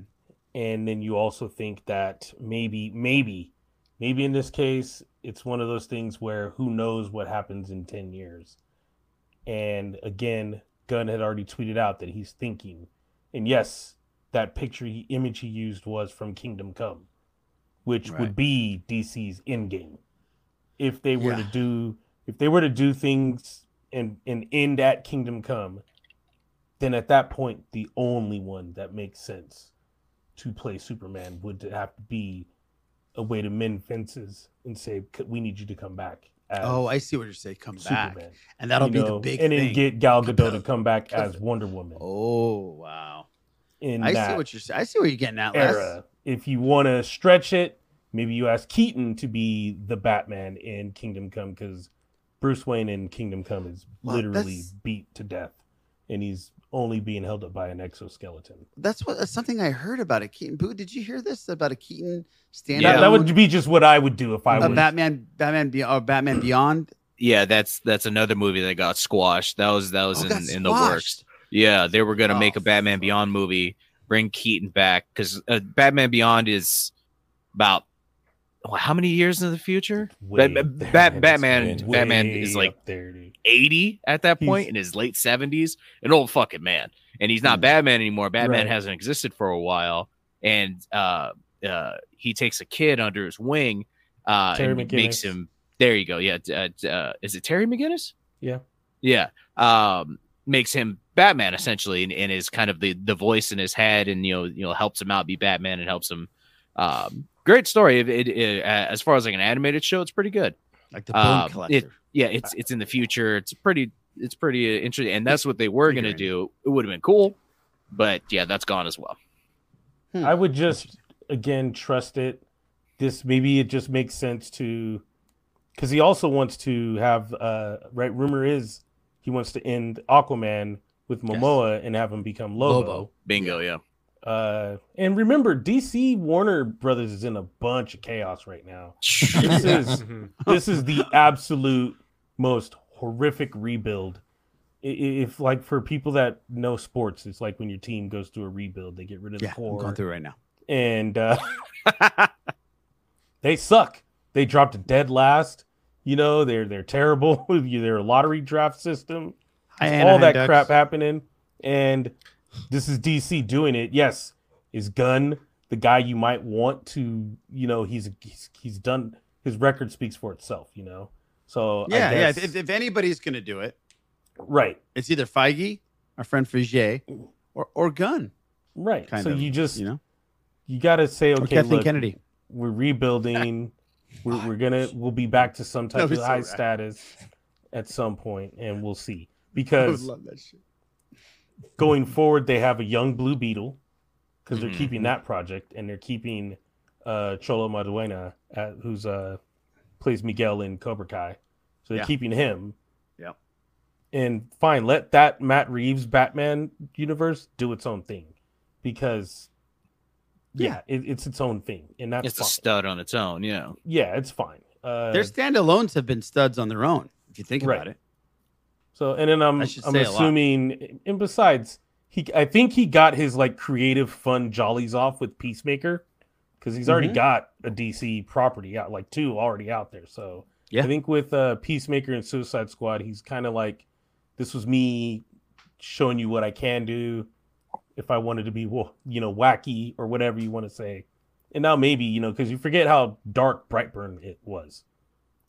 And then you also think that maybe, maybe, maybe in this case, it's one of those things where who knows what happens in 10 years. And again, Gunn had already tweeted out that he's thinking, and yes, that picture he, image he used was from Kingdom Come, which Right. would be DC's in game. If they were to do, if they were to do things and and end at Kingdom Come, then at that point, the only one that makes sense to play Superman would have to be a way to mend fences and say, "We need you to come back." As Oh, I see what you're saying. Come back. Superman. And that'll You be the big and then thing. get Gal Gadot to come back as Wonder Woman. Oh, wow. In I see what you're saying. I see where you're getting at. Era, if you want to stretch it, maybe you ask Keaton to be the Batman in Kingdom Come because Bruce Wayne in Kingdom Come is Well, literally that's- beat to death, and he's only being held up by an exoskeleton. That's what that's something I heard about it. Keaton Boo, did you hear this about a Keaton standalone? Yeah, that would be just what I would do if I a was. Batman, Batman, Be- or Batman (clears throat) Beyond yeah, that's that's another movie that got squashed. That was that was Oh, in, in the works. Yeah, they were gonna make Oh, a Batman Beyond movie, bring Keaton back because uh, Batman Beyond is about well, how many years in the future? Bat- Bat- man. Batman, Batman is like there, dude. 80 at that point in his late 70s, an old fucking man. And he's not Batman anymore. Batman Right. hasn't existed for a while. And uh, uh, he takes a kid under his wing uh, Terry and makes him. There you go. Yeah. Uh, uh, is it Terry McGinnis? Yeah. Yeah. Um, makes him Batman essentially, and, and is kind of the the voice in his head, and you know, you know, helps him out be Batman and helps him. Um, great story. It, it, it- uh, as far as like an animated show, it's pretty good. Like the Bone Um, Collector. It, yeah, it's it's in the future. It's pretty it's pretty uh, interesting, and that's what they were gonna do. It would have been cool, but yeah, that's gone as well. Hmm. I would just again trust it. This maybe it just makes sense to because he also wants to have uh right. Rumor is he wants to end Aquaman with Momoa and have him become Lobo. Lobo. Bingo, yeah. Uh, and remember, DC Warner Brothers is in a bunch of chaos right now. (laughs) this is this is the absolute most horrific rebuild. I- i- If like for people that know sports, it's like when your team goes through a rebuild, they get rid of Yeah, the I'm core. going through it right now. and uh, (laughs) (laughs) they suck. They dropped a dead last. You know, they're they're terrible. they're a lottery draft system. All that Ducks. crap happening, and this is DC doing it. Yes, is Gunn the guy you might want to? You know, he's he's, he's done. His record speaks for itself. You know, so I Yeah, yeah. If, if anybody's gonna do it, right, it's either Feige, our friend Frigier, or or Gunn. right. Kind so of, you just you know, you got to say, okay, Kathleen look, Kennedy. we're rebuilding. (laughs) we're, we're gonna we'll be back to some type of high status at some point, and we'll see. Because love that shit. Going forward, they have a young Blue Beetle because they're Mhm. keeping that project, and they're keeping uh, Xolo Maridueña, at, who's uh, plays Miguel in Cobra Kai. So they're Yeah. keeping him. Yeah. And fine, let that Matt Reeves Batman universe do its own thing, because yeah, it, it's its own thing, and that's It's a stud on its own. Yeah. yeah, it's fine. Uh, Their standalones have been studs on their own. If you think about it. So and then I'm I'm say a lot. assuming and besides he I think he got his like creative fun jollies off with Peacemaker because he's already Mhm. got a DC property out like two already out there. So Yeah. I think with uh Peacemaker and Suicide Squad he's kind of like this was me showing you what I can do if I wanted to be wa- you know wacky or whatever you want to say. And now maybe you know because you forget how dark Brightburn it was.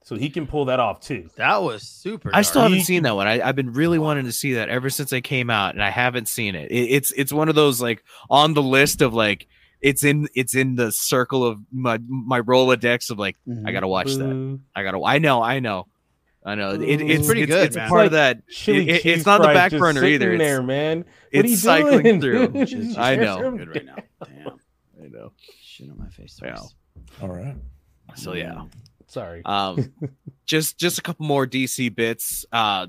So he can pull that off too. That was super. I still haven't seen that one. I, I've been really wanting to see that ever since I came out, and I haven't seen it. it. It's it's one of those like on the list of like it's in it's in the circle of my my Rolodex of like I gotta watch that. I gotta. I know. I know. I know. It, it's It's pretty it's, good, It's a man. part Like of that. chili it- it- it's not the back burner either. It's, there, man. What it's are you cycling doing, through. (laughs) dude? Just- I know. Good right now. Damn. I know. Shit on my face. Yeah. All right. So yeah. Sorry. Um, (laughs) just just a couple more DC bits. Uh,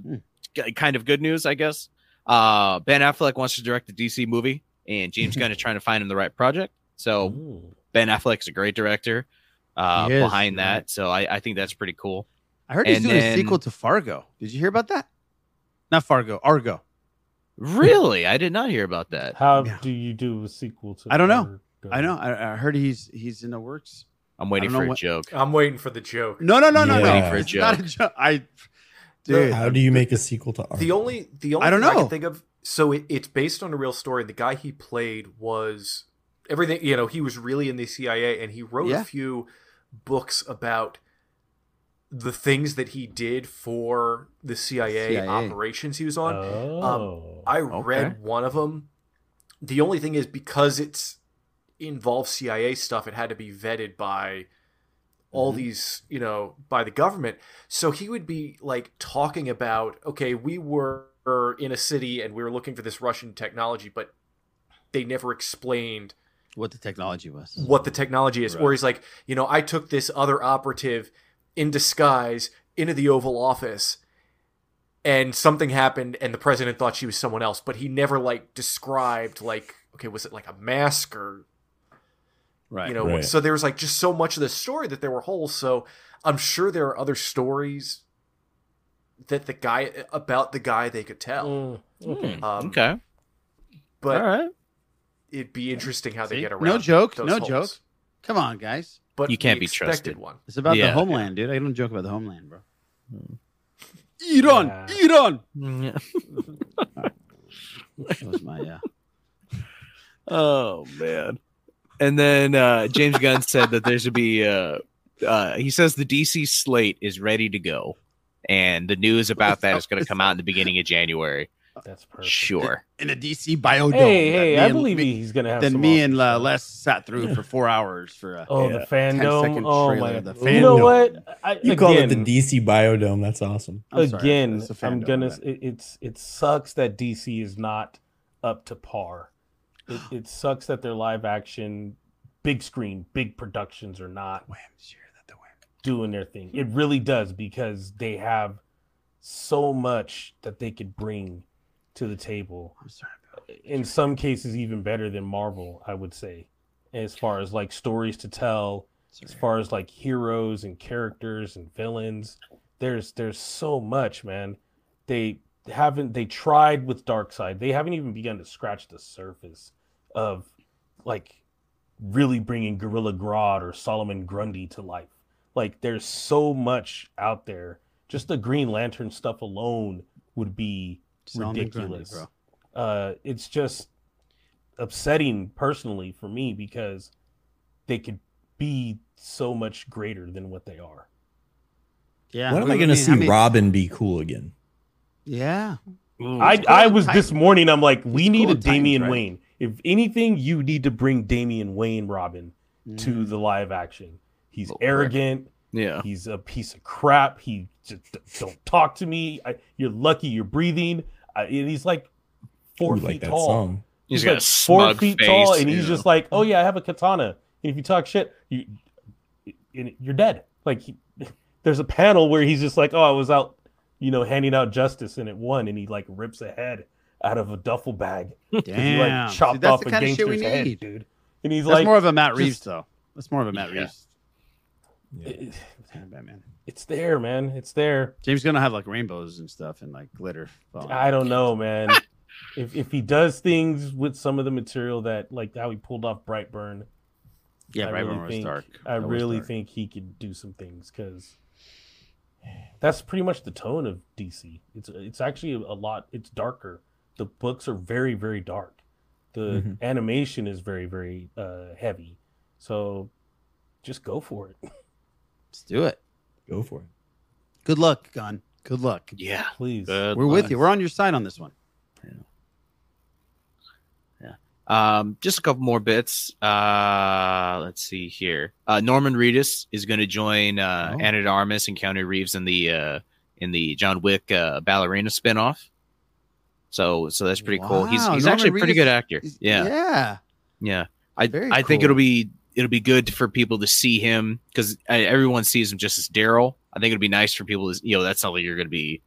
g- kind of good news, I guess. Uh, Ben Affleck wants to direct a DC movie, and James (laughs) Gunn is trying to find him the right project. So Ben Affleck's a great director uh, is, behind you're that. right. So I, I think that's pretty cool. I heard he's And doing a sequel to Fargo. Did you hear about that? Not Fargo, Argo. Really, I did not hear about that. (laughs) How do you do a sequel to? I don't know. Argo? I know. I, I heard he's he's in the works. I'm waiting for a what- joke. I'm waiting for the joke. No, no, no, no, Yeah. no. Waiting for a It's not a joke. (laughs) joke. I, dude. How do you make a sequel to Argo? The only the only I don't thing I can think of so it, it's based on a real story. The guy he played was everything you know, he was really in the CIA and he wrote Yeah. a few books about the things that he did for the CIA, CIA. operations he was on. Oh. Um, I read one of them. The only thing is because it's involves CIA stuff, it had to be vetted by all Mm-hmm. these, you know, by the government. So he would be like talking about, okay, we were in a city and we were looking for this Russian technology, but they never explained what the technology was. what the technology is. Or he's like, you know, I took this other operative in disguise into the Oval Office and something happened and the president thought she was someone else, but he never like described like, okay, was it like a mask or Right. you know, Right. so there was like just so much of the story that there were holes. So I'm sure there are other stories that the guy about the guy they could tell. Mm, okay. Um, okay. But All right. it'd be interesting how they get around. No joke. those No holes. joke. Come on, guys. But You can't be trusted. One. It's about Yeah. the homeland, dude. I don't joke about the homeland, bro. Iran, Iran. Yeah. (laughs) That was my yeah. (laughs) Oh man. And then uh, James Gunn said that there should be. Uh, uh, he says the DC slate is ready to go, and the news about that is going to come out in the beginning of January. That's perfect. Sure. in a DC biodome. Hey, hey, I and- believe me- he's gonna have. Then some me and uh. Les sat through for four hours for a Oh, yeah, the fandom. 10-second Oh my of the god! You know what? I, You again, call it the DC biodome. That's awesome. I'm sorry, again, it's a I'm gonna. It, it's it sucks that DC is not up to par. It, it sucks that their live action, big screen, big productions are not doing their thing. It really does because they have so much that they could bring to the table. I'm sorry, uh, In some cases, even better than Marvel, I would say, as far as like stories to tell, as far as like heroes and characters and villains. There's there's so much, man. They haven't they tried with Darkseid. They haven't even begun to scratch the surface of like really bringing Gorilla Grodd or Solomon Grundy to life. Like there's so much out there. Just the Green Lantern stuff alone would be Solomon Grundy, ridiculous. bro. Uh, it's just upsetting personally for me because they could be so much greater than what they are. Yeah. when am I going to see I mean- Robin be cool again? Yeah. I I was this morning. I'm like, we need cool a at times, Damian right? Wayne. If anything, you need to bring Damian Wayne Robin to Mm. the live action. He's Little prick. arrogant. Yeah. He's a piece of crap. He just don't talk to me. I, you're lucky you're breathing. I, and he's like four Ooh, feet like that tall. song. He's He's, got like a four smug feet face, tall, and he's yeah. just like, "Oh yeah, I have a katana." And if you talk shit, you you're dead. Like he, (laughs) there's a panel where he's just like, "Oh, I was out, you know, handing out justice, and it won," and he like rips a head out of a duffel bag. (laughs) 'Cause He Damn. like See, chopped that's off the a kind of shit we gangster's head, dude. And he's That's like, more of a Matt just- Reeves though. That's more of a Matt Yeah. Reeves. it- Batman. it's there, man. It's there. James gonna have like rainbows and stuff and like glitter. falling. I don't know, man. (laughs) if if he does things with some of the material that like how he pulled off Brightburn, Yeah, I Brightburn really was think, dark. I That really dark. think he could do some things because that's pretty much the tone of DC. It's it's actually a lot. It's darker. The books are very very dark. The Mm-hmm. Mhm. animation is very very uh, heavy. So just go for it, Let's do it. Go for it. Good luck, Gunn. Good luck. Yeah. please. Good We're with you. We're on your side on this one. Um, just a couple more bits. Uh, let's see here. Uh, Norman Reedus is going to join uh, Oh. Ana de Armas and Keanu Reeves in the uh, in the John Wick uh, ballerina spinoff. So, so that's pretty cool. He's he's Norman actually a pretty Reedus good actor. Yeah, Yeah. yeah. I Very I think it'll be it'll be good for people to see him because everyone sees him just as Daryl. I think it'd be nice for people to you know that's something you're going to be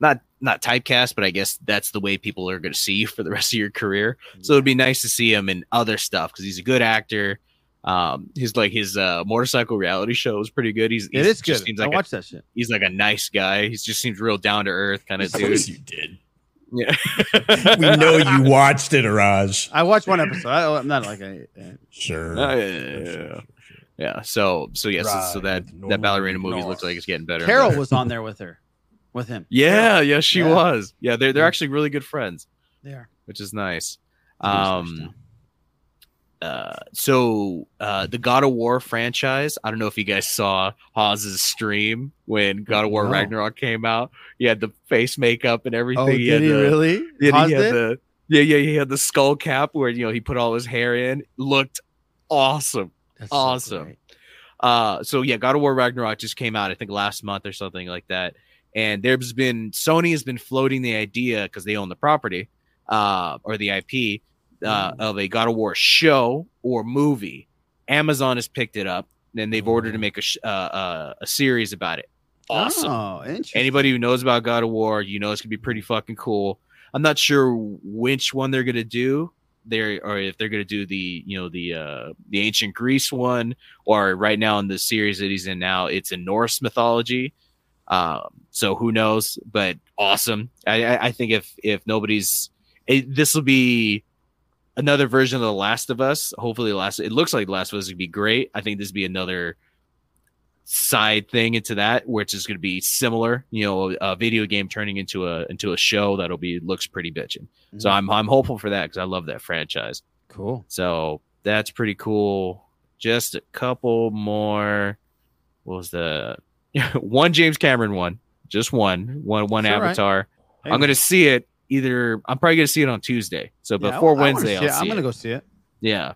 not not typecast, but I guess that's the way people are going to see you for the rest of your career. So it'd be nice to see him in other stuff because he's a good actor. Um, his like his uh, motorcycle reality show is pretty good. He's, It he's is just good. seems I like a- watched that shit. he's like a nice guy. He just seems real down to earth kind of Of course dude. you did. Yeah, (laughs) We know you watched it, Raj. I watched one episode. I, I'm not like a, a Sure. Uh, yeah, yeah, yeah, yeah. So so yes, so, so that Right, that ballerina Norman movie looks like it's getting better. Carol better. was on there with her, with him. Yeah, yeah, she Yeah. was. Yeah, they're they're Yeah. actually really good friends, There. which is nice. Um, now. Uh, so uh, the God of War franchise. I don't know if you guys saw Hawes's stream when God of War. Ragnarok came out. He had the face makeup and everything. Oh, he did he the, really? Yeah, he had the yeah yeah he had the skull cap where you know he put all his hair in. Looked awesome. That's awesome. great. Uh, so yeah, God of War Ragnarok just came out, I think last month or something like that. And there's been Sony has been floating the idea because they own the property, uh, or the IP, uh, of a God of War show or movie. Amazon has picked it up, and they've ordered to make a sh- uh, uh, a series about it. Awesome. Oh, interesting. Anybody who knows about God of War, you know it's gonna be pretty fucking cool. I'm not sure which one they're gonna do. There or if they're gonna do the you know the uh the ancient Greece one, or right now in the series that he's in now, it's in Norse mythology. Um, so who knows? But awesome. I, I, I think if if nobody's, it, this will be another version of The Last of Us. Hopefully, the last. It looks like The Last of Us would be great. I think this would be another side thing into that, which is going to be similar. You know, a video game turning into a into a show that'll be looks pretty bitchin'. So Mhm. I'm I'm hopeful for that because I love that franchise. Cool. So that's pretty cool. Just a couple more. What was the (laughs) one James Cameron one? Just one, one, one right. Avatar. Hey, I'm gonna see it either. I'm probably gonna see it on Tuesday. So Yeah, I- before I wanna Wednesday, see I'll it. I'm see gonna it. go see it. Yeah.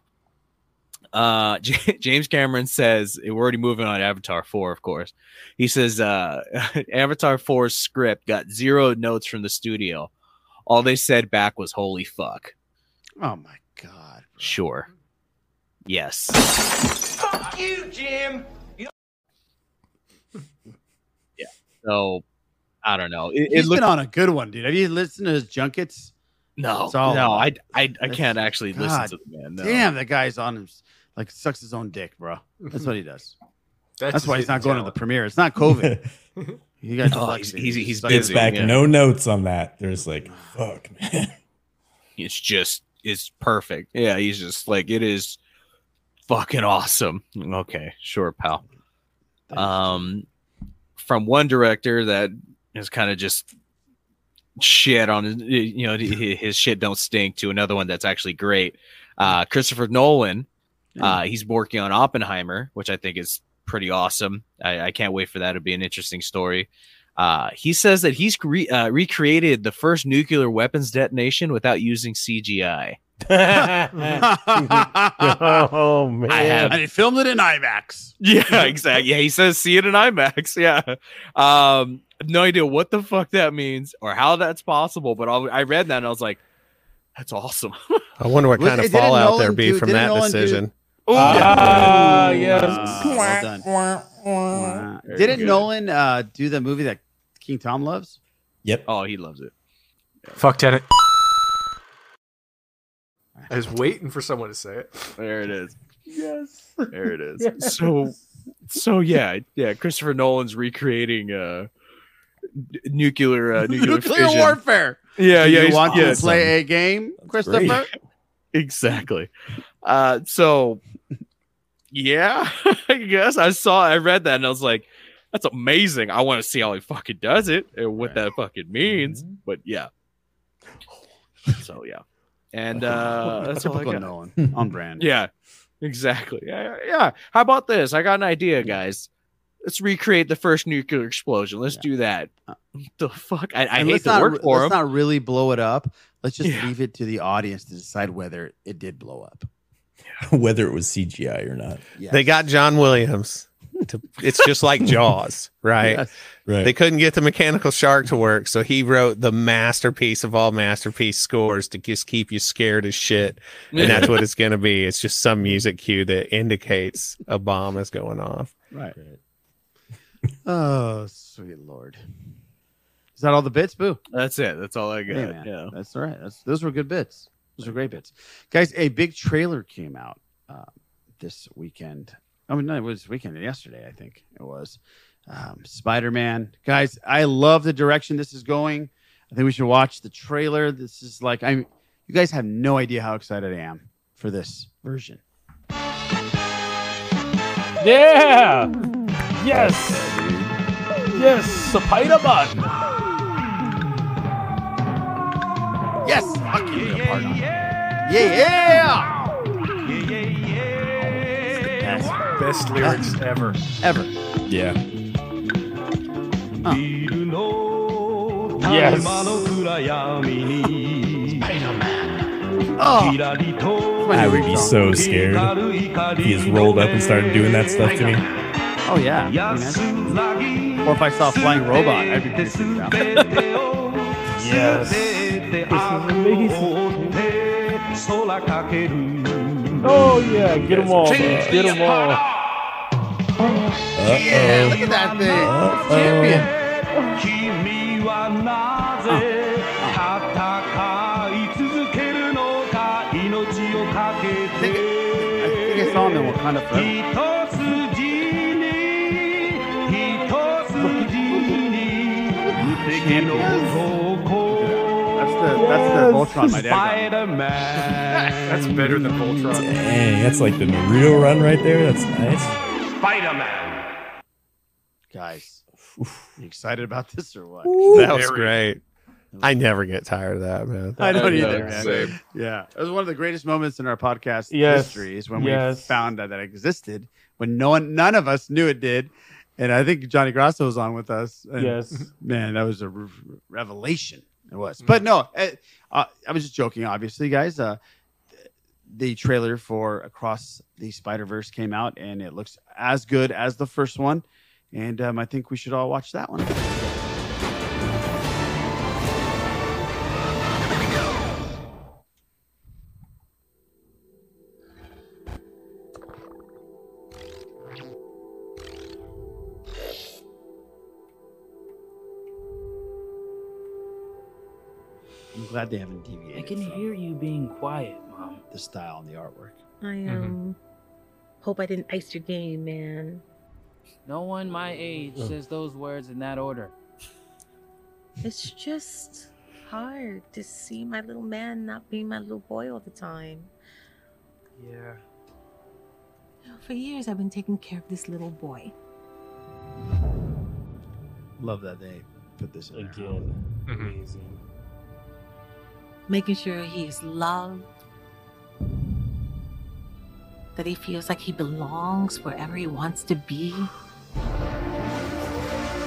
Uh, (laughs) J- James Cameron says we're already moving on Avatar 4, of course. He says uh, (laughs) Avatar 4's script got zero notes from the studio. All they said back was "Holy fuck." Oh my god. Sure. Yes. Fuck you, Jim. (laughs) Yeah. So I don't know. It, it looked been on a good one, dude. Have you listened to his junkets? no, It's all no. I I, I can't actually God listen to the man. No. Damn, that guy's on him. Like sucks his own dick, bro. That's what he does. (laughs) That's That's, why he's not hidden going to the premiere. It's not COVID. (laughs) you guys, Oh, he's- he's- he's busy. It's back. yeah. No notes on that. There's like, (sighs) fuck, man. (laughs) It's just it's perfect. Yeah, he's just like it is fucking awesome. Okay, sure, pal. Um, from one director that is kind of just shit on his, you know, his his shit don't stink to another one that's actually great. Uh, Christopher Nolan. Uh, he's working on Oppenheimer, which I think is pretty awesome. I, I can't wait for that. It'll be an interesting story. Uh, he says that he's re- uh, recreated the first nuclear weapons detonation without using CGI. (laughs) oh man. I have and he filmed it in IMAX. (laughs) yeah, exactly. Yeah, he says see it in IMAX. (laughs) Yeah. Um, no idea what the fuck that means or how that's possible, but I'll, I read that and I was like, that's awesome. (laughs) I wonder what kind of fallout Nolan there be do- from that Nolan do- decision. Ah, Ooh, yes. well done. Uh, Very Didn't good. Nolan uh, do the movie that King Tom loves? Yep. Oh, he loves it. Fuck Tenet. I was waiting for someone to say it. There it is. Yes. There it is. Yes. So, so yeah, yeah. Christopher Nolan's recreating uh, n- nuclear uh, (laughs) nuclear, Nuclear fission. warfare. Yeah, Do yeah. You want yeah, to play a game, Christopher? great. (laughs) exactly. Uh, so yeah, (laughs) I guess I saw, I read that, and I was like, "That's amazing." I want to see how he fucking does it and what that fucking means. Mm-hmm. But yeah. So yeah, and uh, that's all I Typical got. Nolan on brand. Yeah, exactly. Yeah, yeah. How about this? I got an idea, guys. Let's recreate the first nuclear explosion. Let's do that. Uh, (laughs) the fuck? I, I hate let's to not, work for let's him. not really blow it up. Let's just Yeah. leave it to the audience to decide whether it did blow up. (laughs) Whether it was CGI or not. Yes. They got John Williams. To, it's just like (laughs) Jaws, right? Yes. Right. They couldn't get the mechanical shark to work, so he wrote the masterpiece of all masterpiece scores to just keep you scared as shit. And that's what it's going to be. It's just some music cue that indicates a bomb is going off. Right. (laughs) Oh, sweet lord. Is that all the bits, Boo? That's it. That's all I got. Hey, man. yeah. That's all right. That's, those were good bits. Those were great bits. Guys, a big trailer came out uh, this weekend. I mean, no, it was weekend yesterday, I think it was. Um, Spider Man. Guys, I love the direction this is going. I think we should watch the trailer. This is like, I'm, you guys have no idea how excited I am for this version. Yeah. Yes. Yes. Spider-Man. Yes. Fuck you. put a part on it. Yeah. Yeah. Best lyrics ever. Ever. Yeah. Yes. Oh. oh. I would be so scared if he just rolled up and started doing that stuff to me. Oh yeah. Can? Or if I saw a flying robot, I'd be pretty freaked out. (laughs) Yes. This is amazing. Oh yeah, get them all. Get them all. Yeah, look at that thing. Champion. I think, I think I saw him in Wakanda Forever. Champion. That's the that's the Voltron my dad got. That's better than Voltron. Dang, that's like the Naruto run right there. That's nice. Spider-Man. Guys, you excited about this or what? that was great. I never get tired of that, man. I don't Yeah, either, man. same. Yeah, it was one of the greatest moments in our podcast Yes. history. Is when Yes. we found that that existed when no one, none of us knew it did, and I think Johnny Grasso was on with us. and, Yes. (laughs) man, that was a re- revelation. It was, but no, uh, uh, I was just joking. Obviously, guys. Uh, the trailer for Across the Spider Verse came out, and it looks as good as the first one. And um, I think we should all watch that one. Glad they haven't deviated. I can hear you being quiet, Mom. the style and the artwork. I um hope I didn't ice your game, man. No one my age Ugh. says those words in that order. It's just hard to see my little man not being my little boy all the time. Yeah. You know, For years, I've been taking care of this little boy. Love that they put this in again. Amazing. Making sure he is loved, that he feels like he belongs wherever he wants to be.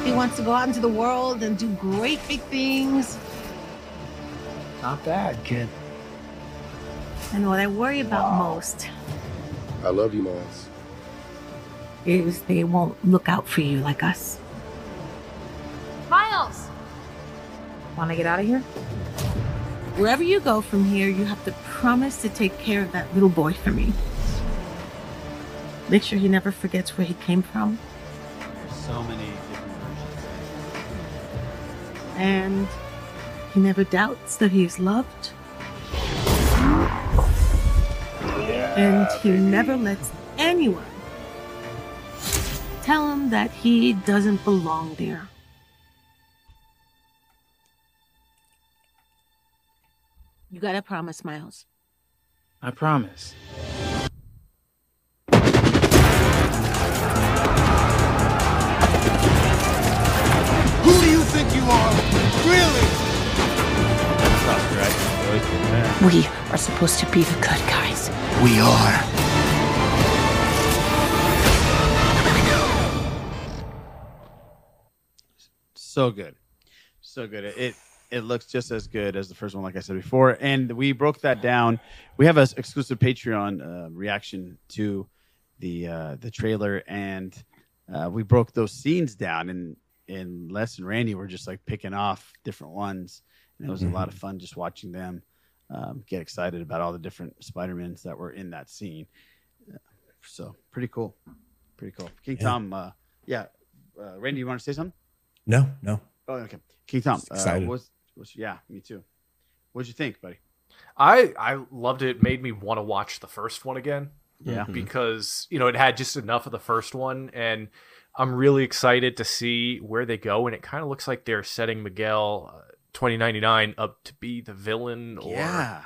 He wants to go out into the world and do great big things. Not bad, kid. And what I worry about most I love you, Miles. is they won't look out for you like us. Miles! Want to get out of here? Wherever you go from here, you have to promise to take care of that little boy for me. Make sure he never forgets where he came from. There's so many different versions. And he never doubts that he is loved. and he never lets anyone tell him that he doesn't belong there. You gotta promise, Miles. I promise. Who do you think you are? Really? We are supposed to be the good guys. We are. So good, so good. It, it looks just as good as the first one, like I said before. And we broke that down. We have an exclusive Patreon uh, reaction to the uh, the trailer, and uh, we broke those scenes down. And and Les and Randy were just like picking off different ones, and it was a lot of fun just watching them um, get excited about all the different Spider-Mans that were in that scene. Uh, So pretty cool, pretty cool. King Yeah. Tom, uh, yeah. Uh, Randy, you want to say something? No, no. Oh, okay. King Tom, uh, what's, what's, yeah, me too. What'd you think, buddy? I I loved it. it made me want to watch the first one again. Yeah. Mm-hmm. Because, you know, it had just enough of the first one and I'm really excited to see where they go and it kind of looks like they're setting Miguel uh, 2099 up to be the villain or Yeah.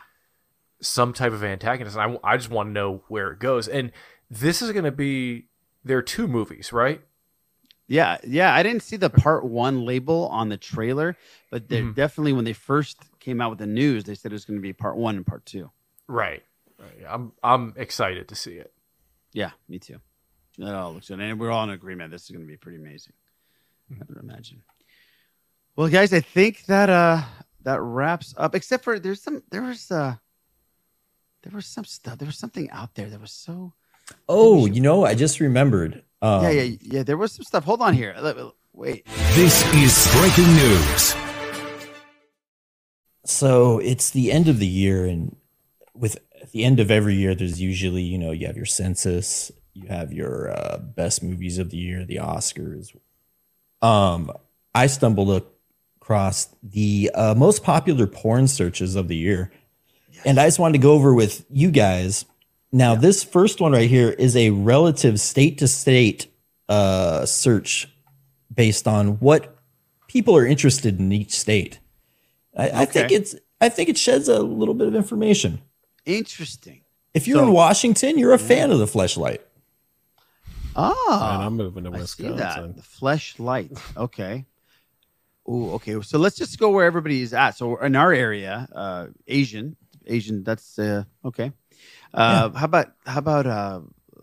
some type of antagonist. And I, I just want to know where it goes. And this is going to be there are two movies, right? Yeah, yeah. I didn't see the part one label on the trailer, but they Mhm. definitely when they first came out with the news, they said it was going to be part one and part two. Right. right. I'm I'm excited to see it. Yeah, me too. That all looks good, and we're all in agreement. This is going to be pretty amazing. Mm-hmm. I would imagine. Well, guys, I think that uh that wraps up. Except for there's some there was uh there was some stuff there was something out there that was so Oh, you know, I just remembered. Um, yeah yeah yeah there was some stuff. Hold on here. Wait. This is breaking News. So it's the end of the year, and with at the end of every year, there's usually you know you have your census, you have your uh, best movies of the year, the Oscars. Um, I stumbled across the uh, most popular porn searches of the year, and I just wanted to go over with you guys. Now, this first one right here is a relative state to state uh, search based on what people are interested in each state. I, I think it's I think it sheds a little bit of information. Interesting. If you're So- in Washington, you're a fan of the fleshlight. Ah, and I'm moving to I see Wisconsin. that. The fleshlight. Okay. Ooh, okay. So let's just go where everybody is at. So in our area, uh, Asian, Asian. That's uh, okay. Uh, How about how about uh,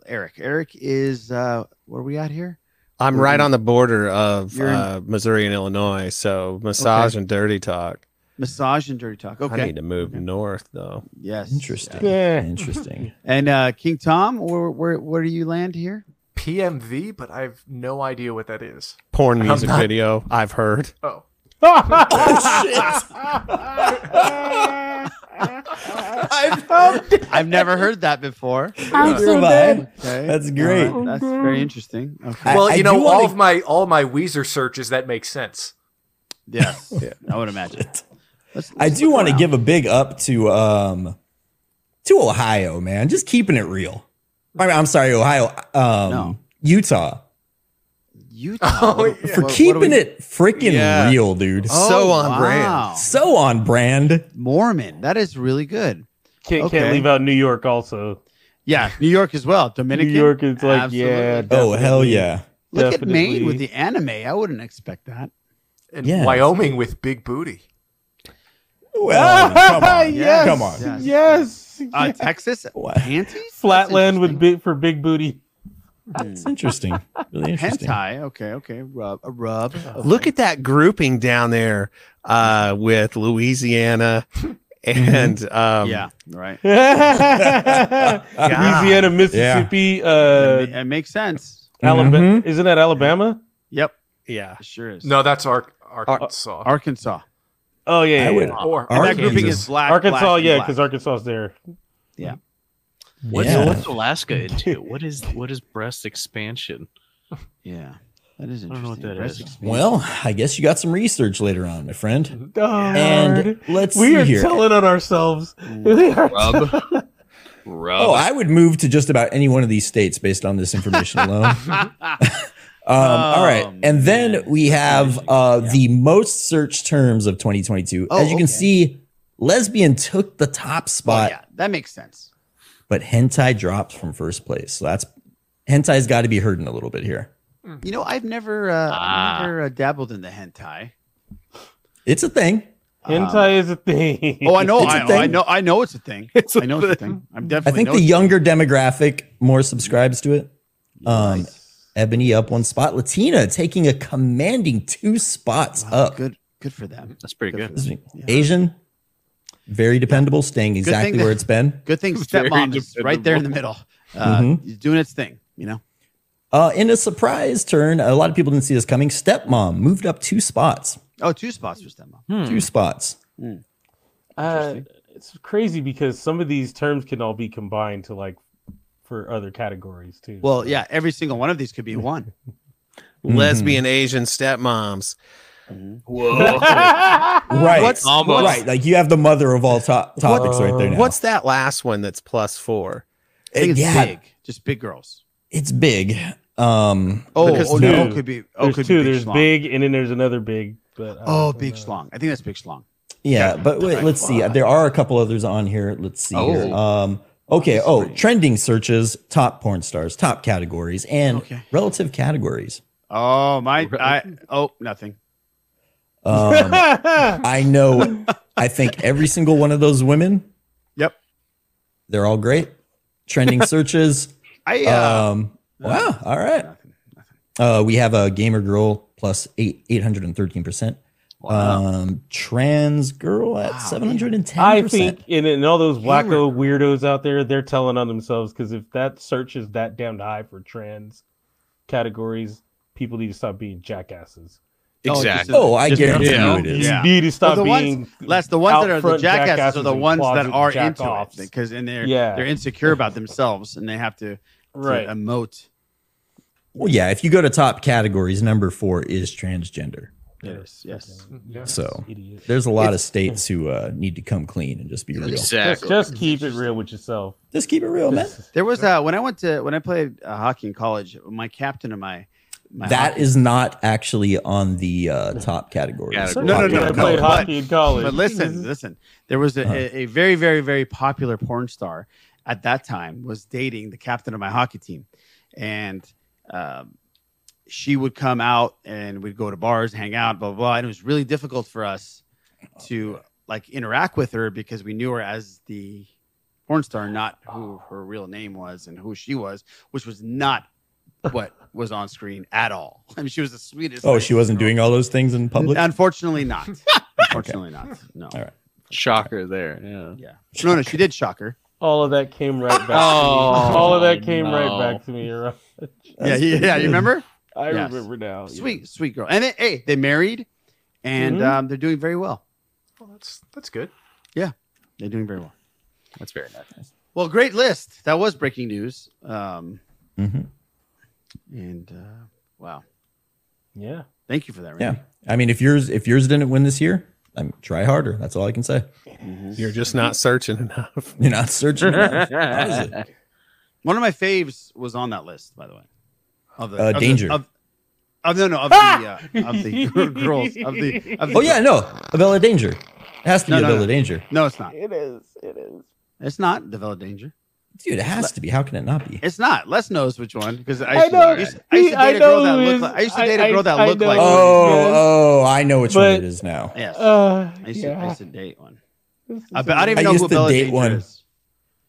Eric? Eric is uh, where are we at here? I'm We're right on the border of in- uh, Missouri and Illinois, so massage Okay. and dirty talk. Massage and dirty talk. Okay. I need to move north though. Yes. Interesting. Yeah. Interesting. (laughs) And uh, King Tom, where where where do you land here? PMV, but I have no idea what that is. Porn music not- video. I've heard. Oh. (laughs) (laughs) (laughs) I've never heard that before. I'm so Okay. dead. Okay. That's great. All right. That's very interesting. Okay. Well, I you do know, all wanna- of my all my Weezer searches that makes sense. Yes. (laughs) Yeah. I would imagine. Let's- I let's do want to give a big up to um to Ohio, man. Just keeping it real. I mean, I'm sorry, Ohio. Um No. Utah. Utah (laughs) Oh, What- yeah. For what do keeping we- it freaking Yeah. real, dude. Oh, so on wow. brand. So on brand. Mormon. That is really good. Can't, Okay. can't leave out New York also. Yeah, New York as well. Dominican. New York is like, Absolutely. yeah. Oh, hell yeah. Look at Maine with the anime. I wouldn't expect that. And Yeah. Wyoming with big booty. Well, (laughs) come on. yes, Come on. Yes. Yes. Uh, Texas What? panties. Flatland with big for big booty. That's interesting. Really (laughs) interesting. interesting. hentai. Okay, okay. Rub a rub. Look at that grouping down there uh, with Louisiana (laughs) and um, Yeah, right. (laughs) Louisiana, Mississippi, uh, It makes sense. Alabama. Mhm. Isn't that Alabama? Yep, yeah. it sure is. No, that's Ar- Arkansas. Arkansas. Oh yeah, yeah, yeah. or And that grouping is black. Arkansas, black, yeah, because Arkansas is there. What's, Yeah. what's Alaska (laughs) into? What is what is breast expansion? yeah, that is I don't interesting. know what that Breast is. expansion. Well, I guess you got some research later on, my friend. Darn. And let's we see are here. telling on ourselves. (laughs) Rub. telling- (laughs) Rub. Oh, I would move to just about any one of these states based on this information alone. um, all right. Oh, And then man. we have uh, the most searched terms of 2022. Oh, As you can see, lesbian took the top Oh, spot, yeah, that makes sense. But hentai dropped from first place. So that's hentai's got to be hurting a little bit here. You know, I've never, uh, Ah. I've never uh, dabbled in the hentai. It's a thing. Hentai is a thing. Oh, I know, It's a I, thing. I know, I know it's a thing. It's a I know it's a thing. I'm I think the it's a younger demographic more subscribes to it. Um, Nice. Ebony up one spot. Latina taking a commanding two spots Wow, up. Good, good for them. That's pretty Good good. for them. Yeah. Asian, very dependable, staying thing exactly that- where it's been. (laughs) Good thing stepmom is right there in the middle. Uh, Mhm. He's doing its thing. You know. Uh, in a surprise turn, a lot of people didn't see this coming. Stepmom moved up two spots. Oh, two spots for stepmom. Hmm. Two spots. Uh, it's crazy because some of these terms can all be combined to like for other categories too. Well, yeah, every single one of these could be one. (laughs) Lesbian Asian stepmoms. (laughs) Right. What's- Almost. Right. Like you have the mother of all to- topics right there now. What's that last one that's plus four? I think it's yeah, big, just big girls. it's big. Um, Oh, Because oh, two. no, could be. Oh, there's could two. be big there's schlong. big, and then there's another big. But Oh, big know. schlong. I think that's big schlong. yeah, but wait, let's see. There are a couple others on here. Let's see Oh. here. Um, okay. Oh, trending searches, top porn stars, top categories, and Okay. relative categories. Oh my! I oh nothing. Um, (laughs) I know. I think every single one of those women. Yep. They're all great. Trending (laughs) searches. I uh, Um, wow. All right. Uh, we have a gamer girl plus eight eight hundred and thirteen percent. Um, trans girl at seven hundred and ten. I think, and, and all those wacko weirdos out there, they're telling on themselves because if that search is that damn high for trans categories, people need to stop being jackasses. Exactly. Oh, I Just- guarantee yeah. you it is. You Yeah. need to stop Well, the ones- less the ones that are the out-front jackasses are the ones that are into jack-offs. it because in there Yeah. they're insecure about themselves and they have to, to emote. Well, yeah. If you go to top categories, number four is transgender. Yes, yes. So Idiot. there's a lot of states who uh, need to come clean and just be real. Just, Exactly. just keep it real with yourself. Just keep it real, man. (laughs) There was uh, when I went to when I played uh, hockey in college. My captain of my my that hockey- is not actually on the uh, top category. No, So no, no, popular no. color. played hockey in college. But listen, (laughs) listen. There was a, Uh-huh. a, a very, very, very popular porn star at that time was dating the captain of my hockey team, and um, she would come out and we'd go to bars, hang out, blah blah. blah. And it was really difficult for us to like interact with her because we knew her as the porn star, not who her real name was and who she was, which was not what was on screen at all. (laughs) I mean, she was the sweetest. Oh, she wasn't doing all those things in public. Unfortunately, not. (laughs) Unfortunately, not. No. All right. Shocker there. Yeah. Yeah. No, no, she did shocker. All of that came right back. to me. Oh, All of that came no. right back to me. Raj. Yeah, yeah, yeah. You remember? I Yes. remember now. yeah. Sweet, sweet girl. And they, hey, they married, and Mhm. um, they're doing very well. Well, that's that's good. Yeah, they're doing very well. That's very nice. Well, great list. That was breaking news. Um, Mhm. And uh, wow, Yeah. thank you for that. Yeah, I mean, if yours if yours didn't win this year, I mean, try harder. That's all I can say. You're just not searching enough. (laughs) You're not searching. enough. (laughs) How is it? One of my faves was on that list, by the way. Of Uh, of Danger. of, of no, no, of the uh, of the (laughs) girls of the. Of the Oh yeah, no, Abella Danger. It has to be No, no, Abella no. Danger, No, it's not. It is. It is. It's not Develop Danger. Dude. It has to be. How can it not be? It's not. Les knows which one because I, I used to- know. I used, to date a girl that looked like. I used to date a girl that I- I looked know like. who is. Oh, oh, I know which one it is now. Yes. Uh, I used, to, I used to date one. I, is but I don't even know used who Bella date Danger one. is.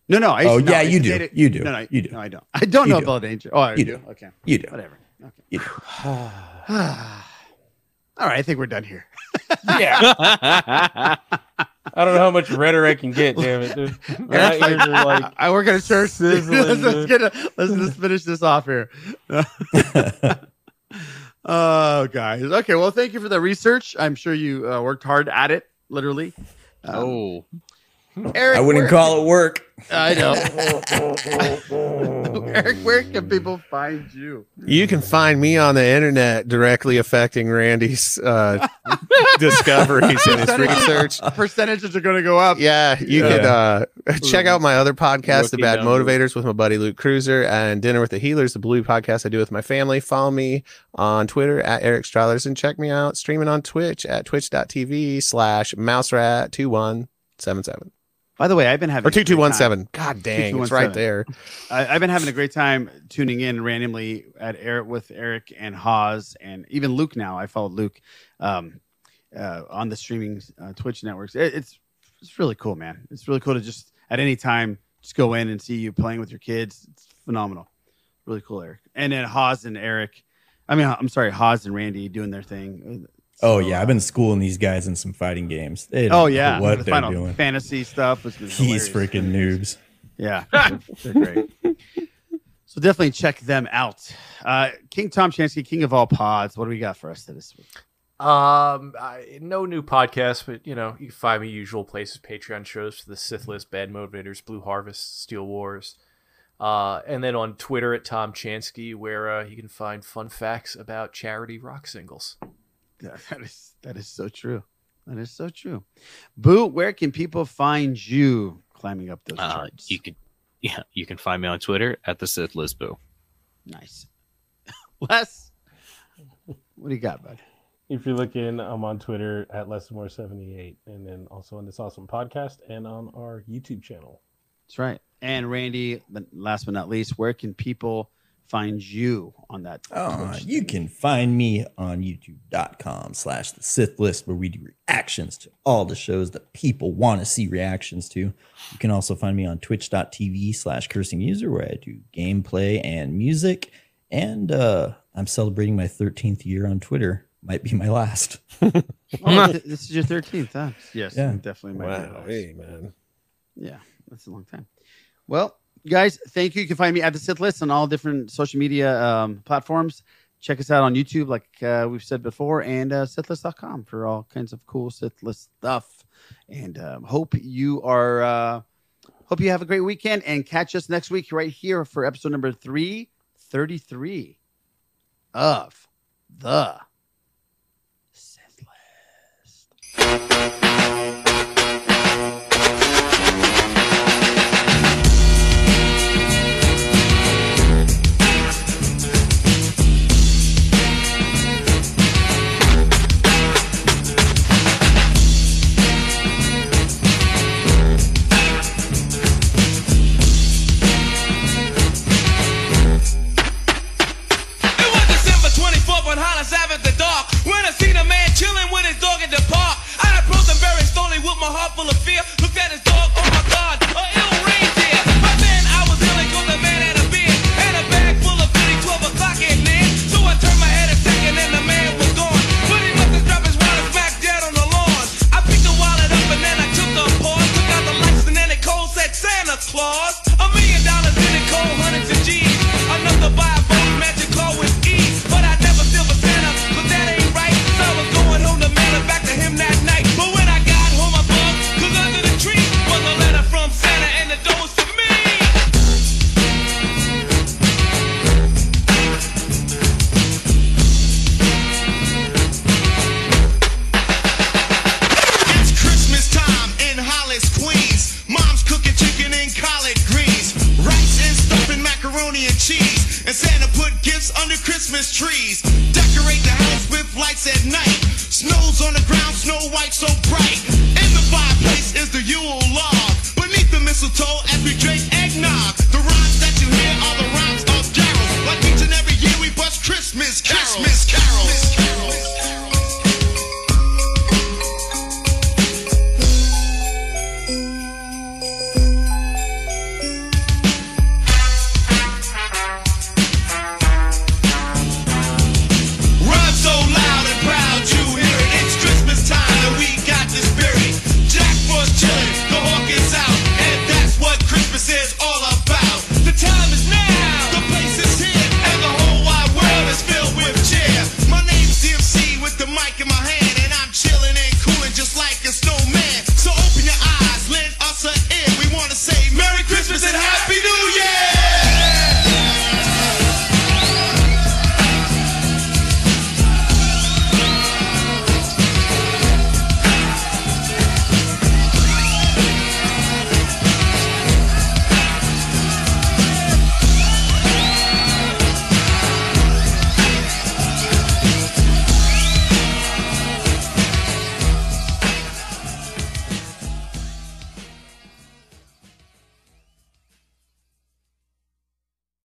No, no. I used Oh, to, no, yeah, I used you to do. date You do. No, no, You do. No, I don't. I don't You know do. Bella Danger. Oh, I You do. do. Okay. You do. Whatever. Okay. You do. (sighs) (sighs) All right. I think we're done here. Yeah. (laughs) I don't know how much redder I can get. Damn it, dude. (laughs) My ears are like I work at a church. sizzling, let's, let's get a, let's just finish this off here. (laughs) oh, guys. Okay. Well, thank you for the research. I'm sure you uh, worked hard at it, literally. Um, Oh. (laughs) Eric, I wouldn't where- call it work. I know. (laughs) (laughs) Eric, where can people find you? You can find me on the internet directly affecting Randy's uh, discoveries and his research. Percentages are going to go up. Yeah, you Yeah. could uh, check out my other podcast, The Bad number. Motivators, with my buddy Luke Cruiser, and Dinner with the Heelers, the Bluey podcast I do with my family. Follow me on Twitter at Eric Strothers and check me out streaming on Twitch at twitch.tv slash mouserat2177 By the way, I've been having or a great 2217. God dang, it's right there. I, I've been having a great time tuning in randomly at Eric with Eric and Haas and even Luke. Now I followed Luke um, uh, on the streaming uh, Twitch networks. It, it's it's really cool, man. It's really cool to just at any time just go in and see you playing with your kids. It's phenomenal. Really cool, Eric. And then Haas and Eric. I mean, I'm sorry, Haas and Randy doing their thing. Oh yeah, I've been schooling these guys in some fighting games. They Oh yeah, what the they're Final doing. Fantasy stuff was was He's freaking noobs. Yeah, they're, (laughs) they're great. So definitely check them out. Uh, King Tom Chansky, King of all pods. What do we got for us this week? Um, I, no new podcast, but you know, you can find me usual places, Patreon shows for the Sith List, Bad Motivators, Blue Harvest, Steel Wars, uh, and then on Twitter at Tom Chansky, where uh, you can find fun facts about charity rock singles. Yeah, (laughs) that is that is so true. That is so true. Boo, where can people find you climbing up those Uh, charts? you can, yeah, you can find me on Twitter at the Sith List Boo. Nice. (laughs) Les, what do you got, bud? If you're looking, I'm on Twitter at lesismore78, and then also on this awesome podcast and on our YouTube channel. That's right. And Randy, last but not least, where can people find you on that? Uh, you can find me on youtube.com slash the Sith list where we do reactions to all the shows that people want to see reactions to. You can also find me on twitch.tv slash cursing user where I do gameplay and music. And uh, I'm celebrating my 13th year on Twitter. Might be my last. (laughs) Oh, this is your 13th, huh? Yes, Yeah. definitely. might be Wow, last. hey, man. Yeah, that's a long time. Well, guys, thank you. You can find me at the Sith List on all different social media um, platforms. Check us out on YouTube, like uh, we've said before, and uh, SithList.com for all kinds of cool Sith List stuff. And um, hope you are, uh, hope you have a great weekend, and catch us next week right here for episode number three thirty-three of the Sith List. my heart full of fear.